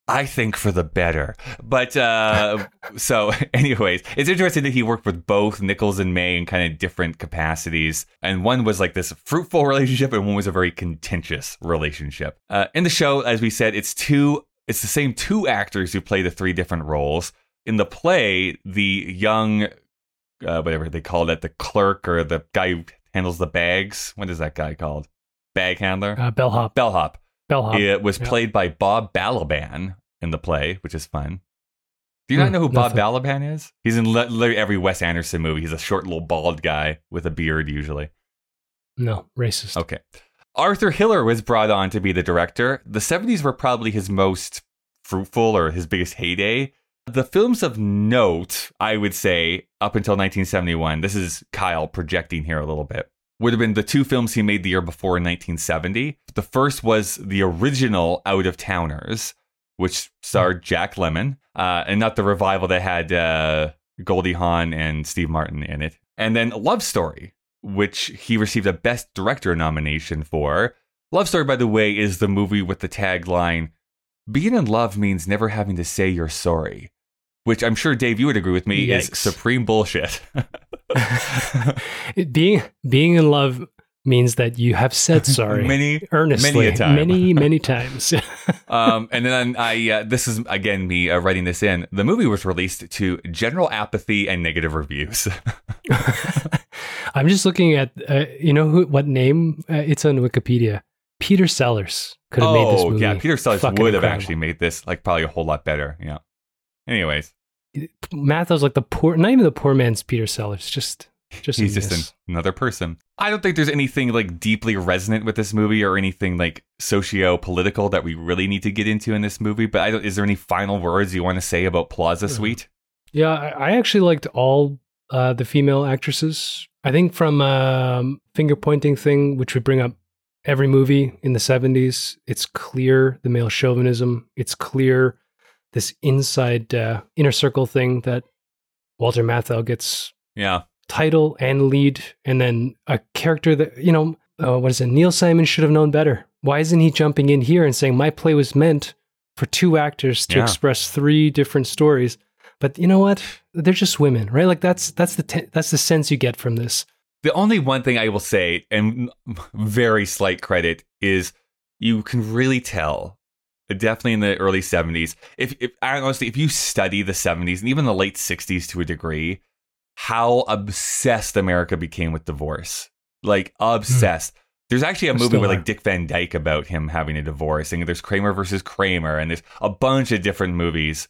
I think for the better. But uh so anyways, it's interesting that he worked with both Nichols and May in kind of different capacities. And one was like this fruitful relationship and one was a very contentious relationship. Uh in the show, as we said, it's two it's the same two actors who play the three different roles. In the play, the young uh, whatever they called it, the clerk or the guy who handles the bags. What is that guy called? Bag handler? Uh, bellhop. Bellhop. Bellhop. It was Yeah. played by Bob Balaban in the play, which is fun. Do you not Hmm, know who Bob nothing. Balaban is? He's in literally every Wes Anderson movie. He's a short little bald guy with a beard usually. No, racist. Okay. Arthur Hiller was brought on to be the director. The 70s were probably his most fruitful or his biggest heyday. The films of note, I would say, up until 1971, this is Kyle projecting here a little bit, would have been the two films he made the year before in 1970. The first was the original Out of Towners, which starred Jack Lemmon, uh, and not the revival that had uh, Goldie Hawn and Steve Martin in it. And then Love Story, which he received a Best Director nomination for. Love Story, by the way, is the movie with the tagline Being in love means never having to say you're sorry, which I'm sure, Dave, you would agree with me is supreme bullshit. Being being in love means that you have said sorry Many- earnestly many many many times. um, and then I, uh, this is again me uh, writing this in. The movie was released to general apathy and negative reviews. I'm just looking at uh, you know who what name uh, it's on Wikipedia. Peter Sellers could have made this oh, movie. yeah, Peter Sellers fucking would have incredible. actually made this like probably a whole lot better. Yeah. Anyways, Matthau's like the poor, not even the poor man's Peter Sellers. Just, just he's just an, another person. I don't think there's anything like deeply resonant with this movie or anything like socio-political that we really need to get into in this movie. But I don't. Is there any final words you want to say about Plaza Hmm. Suite? Yeah, I, I actually liked all uh, the female actresses. I think from um, finger pointing thing, which we bring up every movie in the 70s, it's clear the male chauvinism. It's clear this inside uh, inner circle thing that Walter Matthau gets Yeah. title and lead, and then a character that, you know, uh, what is it? Neil Simon should have known better. Why isn't he jumping in here and saying, my play was meant for two actors to Yeah. express three different stories? But you know what? They're just women, right? Like that's that's the te- that's the sense you get from this. The only one thing I will say, and very slight credit, is you can really tell, definitely in the early 70s, if, if honestly, if you study the 70s and even the late 60s to a degree, how obsessed America became with divorce. Like, obsessed. There's actually a movie with like Dick Van Dyke about him having a divorce, and there's Kramer versus Kramer, and there's a bunch of different movies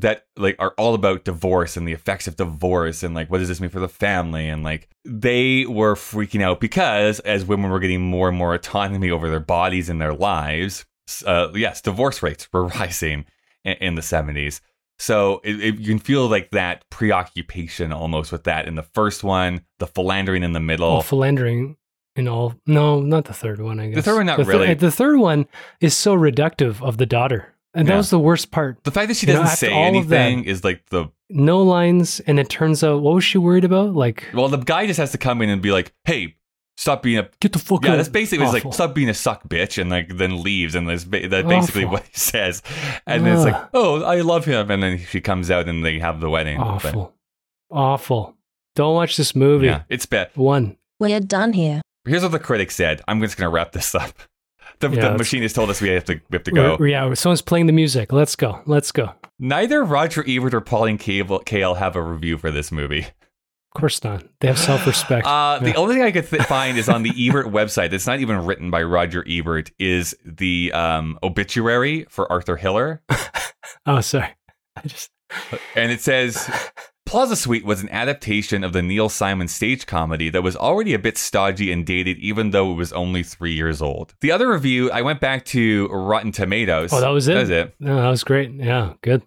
that like are all about divorce and the effects of divorce and like what does this mean for the family and like they were freaking out because as women were getting more and more autonomy over their bodies and their lives uh, yes divorce rates were rising in, in the 70s so it, it, you can feel like that preoccupation almost with that in the first one the philandering in the middle All philandering and all. No, not the third one. I guess third one, not the really. the third one is so reductive of the daughter, and that Yeah. was the worst part. the fact that she doesn't after say all of that- anything is like the No lines, and it turns out what was she worried about? Like, well the guy just has to come in and be like hey stop being a get the fuck Yeah, out. that's basically it's like stop being a suck bitch, and like then leaves, and that's ba- that's basically Awful. what he says. And then it's like, oh, I love him, and then she comes out and they have the wedding. But, awful, awful. Don't watch this movie. yeah, it's bad. One. We're done here. Here's what the critic said. I'm just gonna wrap this up. The, Yeah, the machine has told us we have to we have to go. Yeah, someone's playing the music. Let's go. Let's go. Neither Roger Ebert or Pauline Kael, have a review for this movie. Of course not. They have self-respect. Uh, the only thing I could th- find is on the Ebert website. It's not even written by Roger Ebert. Is the um, obituary for Arthur Hiller. oh, sorry. I just And it says Plaza Suite was an adaptation of the Neil Simon stage comedy that was already a bit stodgy and dated, even though it was only three years old. The other review, I went back to Rotten Tomatoes. Oh, that was it. That was it. No, that was great. Yeah, good.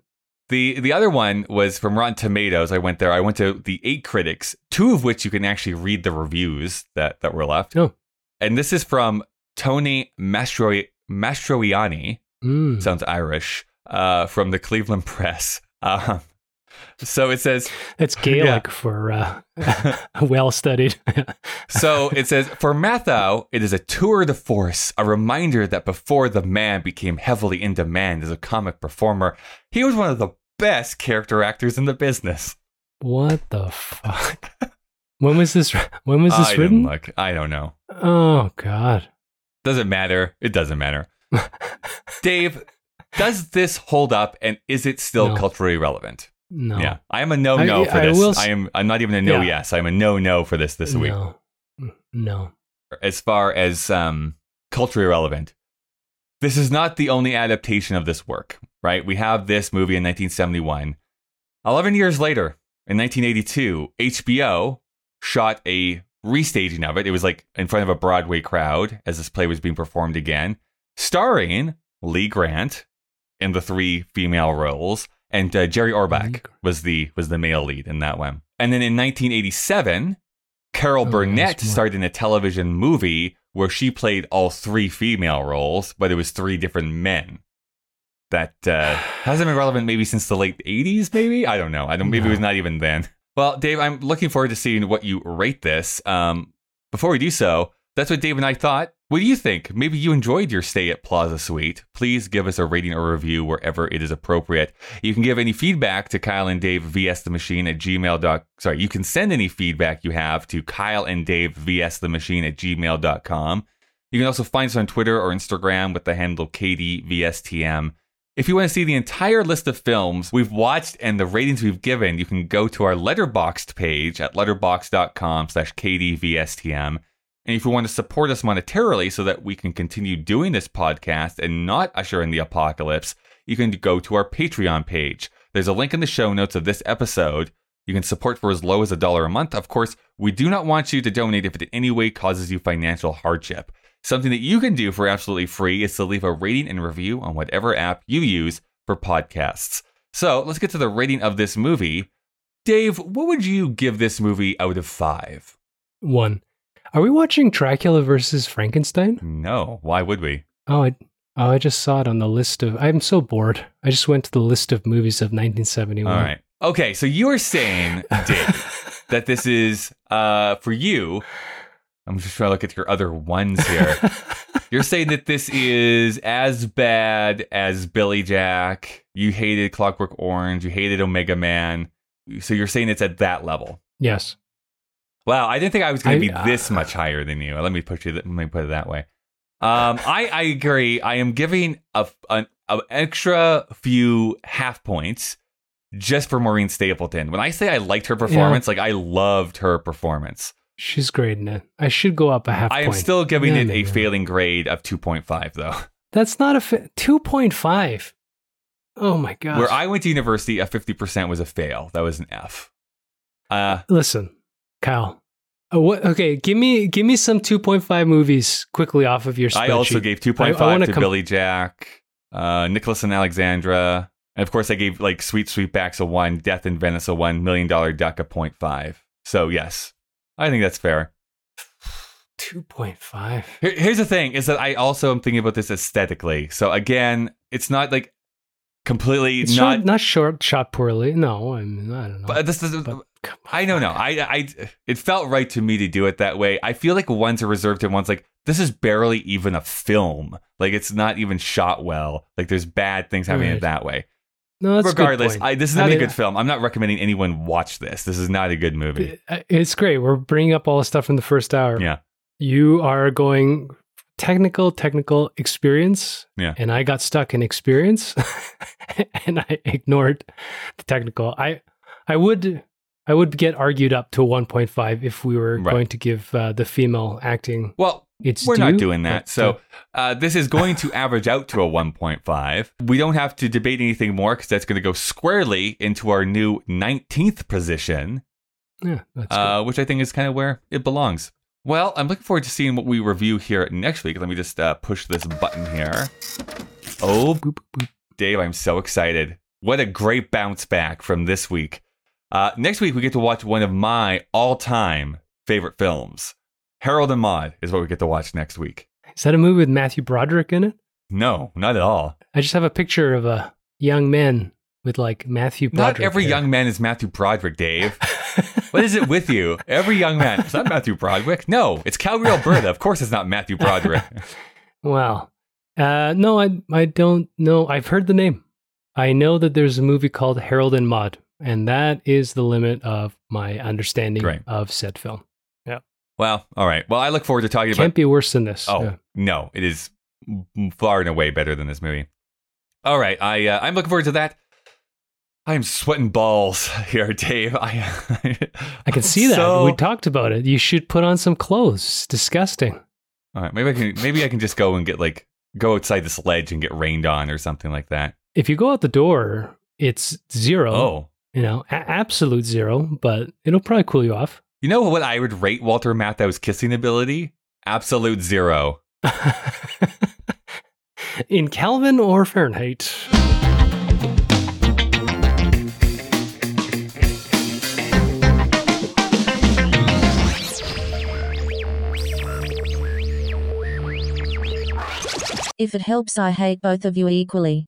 The the other one was from Rotten Tomatoes. I went there. I went to the eight critics, two of which you can actually read the reviews that that were left. Oh. And this is from Tony Mastro Mastroianni. Mm. Sounds Irish. Uh, from the Cleveland Press. Um, so it says It's Gaelic for uh, well studied. So it says for Matthau, it is a tour de force, a reminder that before the man became heavily in demand as a comic performer, he was one of the best character actors in the business. what the fuck? When was this? When was this I written? look. I don't know. Oh God. Doesn't matter. It doesn't matter. Dave, does this hold up, and is it still No. culturally relevant? No. Yeah, I am a no no for I this. will s- I am. I'm not even a no Yeah. yes. I'm a no no for this this week. No. No. as far as um, culturally relevant. This is not the only adaptation of this work, right? We have this movie in 1971. 11 years later, in 1982, HBO shot a restaging of it. It was like in front of a Broadway crowd as this play was being performed again, starring Lee Grant in the three female roles, and uh, Jerry Orbach was the was the male lead in that one. And then in 1987, Carol Oh, Burnett starred in a television movie where she played all three female roles, but it was three different men. That uh, hasn't been relevant maybe since the late 80s, maybe? I don't know. I don't, maybe it was not even then. Well, Dave, I'm looking forward to seeing what you rate this. Um, before we do so, that's what Dave and I thought. What do you think? Maybe you enjoyed your stay at Plaza Suite. Please give us a rating or review wherever it is appropriate. You can give any feedback to Kyle and Dave vs the machine at gmail. Sorry, you can send any feedback you have to Kyle and Dave vs the machine at gmail.com. You can also find us on Twitter or Instagram with the handle KDVSTM. If you want to see the entire list of films we've watched and the ratings we've given, you can go to our Letterboxd page at letterboxd.com slash KDVSTM. And if you want to support us monetarily so that we can continue doing this podcast and not usher in the apocalypse, you can go to our Patreon page. There's a link in the show notes of this episode. You can support for as low as a dollar a month. Of course, we do not want you to donate if it in any way causes you financial hardship. Something that you can do for absolutely free is to leave a rating and review on whatever app you use for podcasts. So let's get to the rating of this movie. Dave, what would you give this movie out of five? One. Are we watching Dracula versus Frankenstein? No. Why would we? Oh, I, oh, I just saw it on the list of. I'm so bored. I just went to the list of movies of 1971. All right. Okay, so you are saying, Dave, that this is uh for you. I'm just trying to look at your other ones here. You're saying that this is as bad as Billy Jack. You hated Clockwork Orange. You hated Omega Man. So you're saying it's at that level. Yes. Wow, I didn't think I was going to be this much higher than you. Let me put you. Let me put it that way. Um, I I agree. I am giving a an a extra few half points just for Maureen Stapleton. When I say I liked her performance, like I loved her performance. She's great in it. I should go up a half I am still giving No, it no, a no. failing grade of two point five though. That's not a fa- 2.5. Oh my god! Where I went to university, a fifty percent was a fail. That was an F. Uh, Listen, Kyle. Uh, what, okay, give me give me some 2.5 movies quickly off of your spreadsheet. I also gave 2.5 I- I wanna to com- Billy Jack, uh, Nicholas and Alexandra, and of course I gave like Sweet Sweetbacks a one, Death in Venice a one, Million Dollar Duck a 0.5. So yes, I think that's fair. 2.5. Here- here's the thing: is that I also am thinking about this aesthetically. So again, it's not like completely It's not. short, not short, shot poorly. No, I mean, I don't know. but this is. But I don't know. I, I, it felt right to me to do it that way. I feel like one's are reserved and one's like, this is barely even a film. Like it's not even shot well. Like there's bad things happening Right. that way. no, that's a good Regardless. I, this is I not mean, a good film. I'm not recommending anyone watch this. This is not a good movie. uh, It's great. We're bringing up all the stuff from the first hour. Yeah. You are going technical, technical experience. Yeah. And I got stuck in experience and I ignored the technical. I I would I would get argued up to a 1.5 if we were Right. going to give uh, the female acting Well, its we're not doing that. So uh, this is going to average out to a 1.5. We don't have to debate anything more because that's going to go squarely into our new 19th position. yeah, that's uh, which I think is kind of where it belongs. Well, I'm looking forward to seeing what we review here next week. Let me just uh, push this button here. Oh. Boop, boop. Dave, I'm so excited. What a great bounce back from this week. Uh, next week, we get to watch one of my all time favorite films. Harold and Maude is what we get to watch next week. Is that a movie with Matthew Broderick in it? No, not at all. I just have a picture of a young man with like Matthew Broderick. Not every hair. young man is Matthew Broderick, Dave. What is it with you? Every young man. It's not Matthew Broderick. No, it's Calgary, Alberta. Of course, it's not Matthew Broderick. Wow. Uh, no, I I don't know. I've heard the name. I know that there's a movie called Harold and Maude, and that is the limit of my understanding Great. of said film. Yeah. Well, all right. Well, I look forward to talking about. Can't be worse than this. Oh Yeah. no, it is far and away better than this movie. All right, I uh, I'm looking forward to that. I am sweating balls here, Dave. I I can see that. So- We talked about it. You should put on some clothes. It's disgusting. all right, maybe I can maybe I can just go and get like go outside this ledge and get rained on or something like that. If you go out the door, it's zero. Oh, You know, a- absolute zero, but it'll probably cool you off. You know what I would rate Walter Matthau's kissing ability? Absolute zero. In Kelvin or Fahrenheit? If it helps, I hate both of you equally.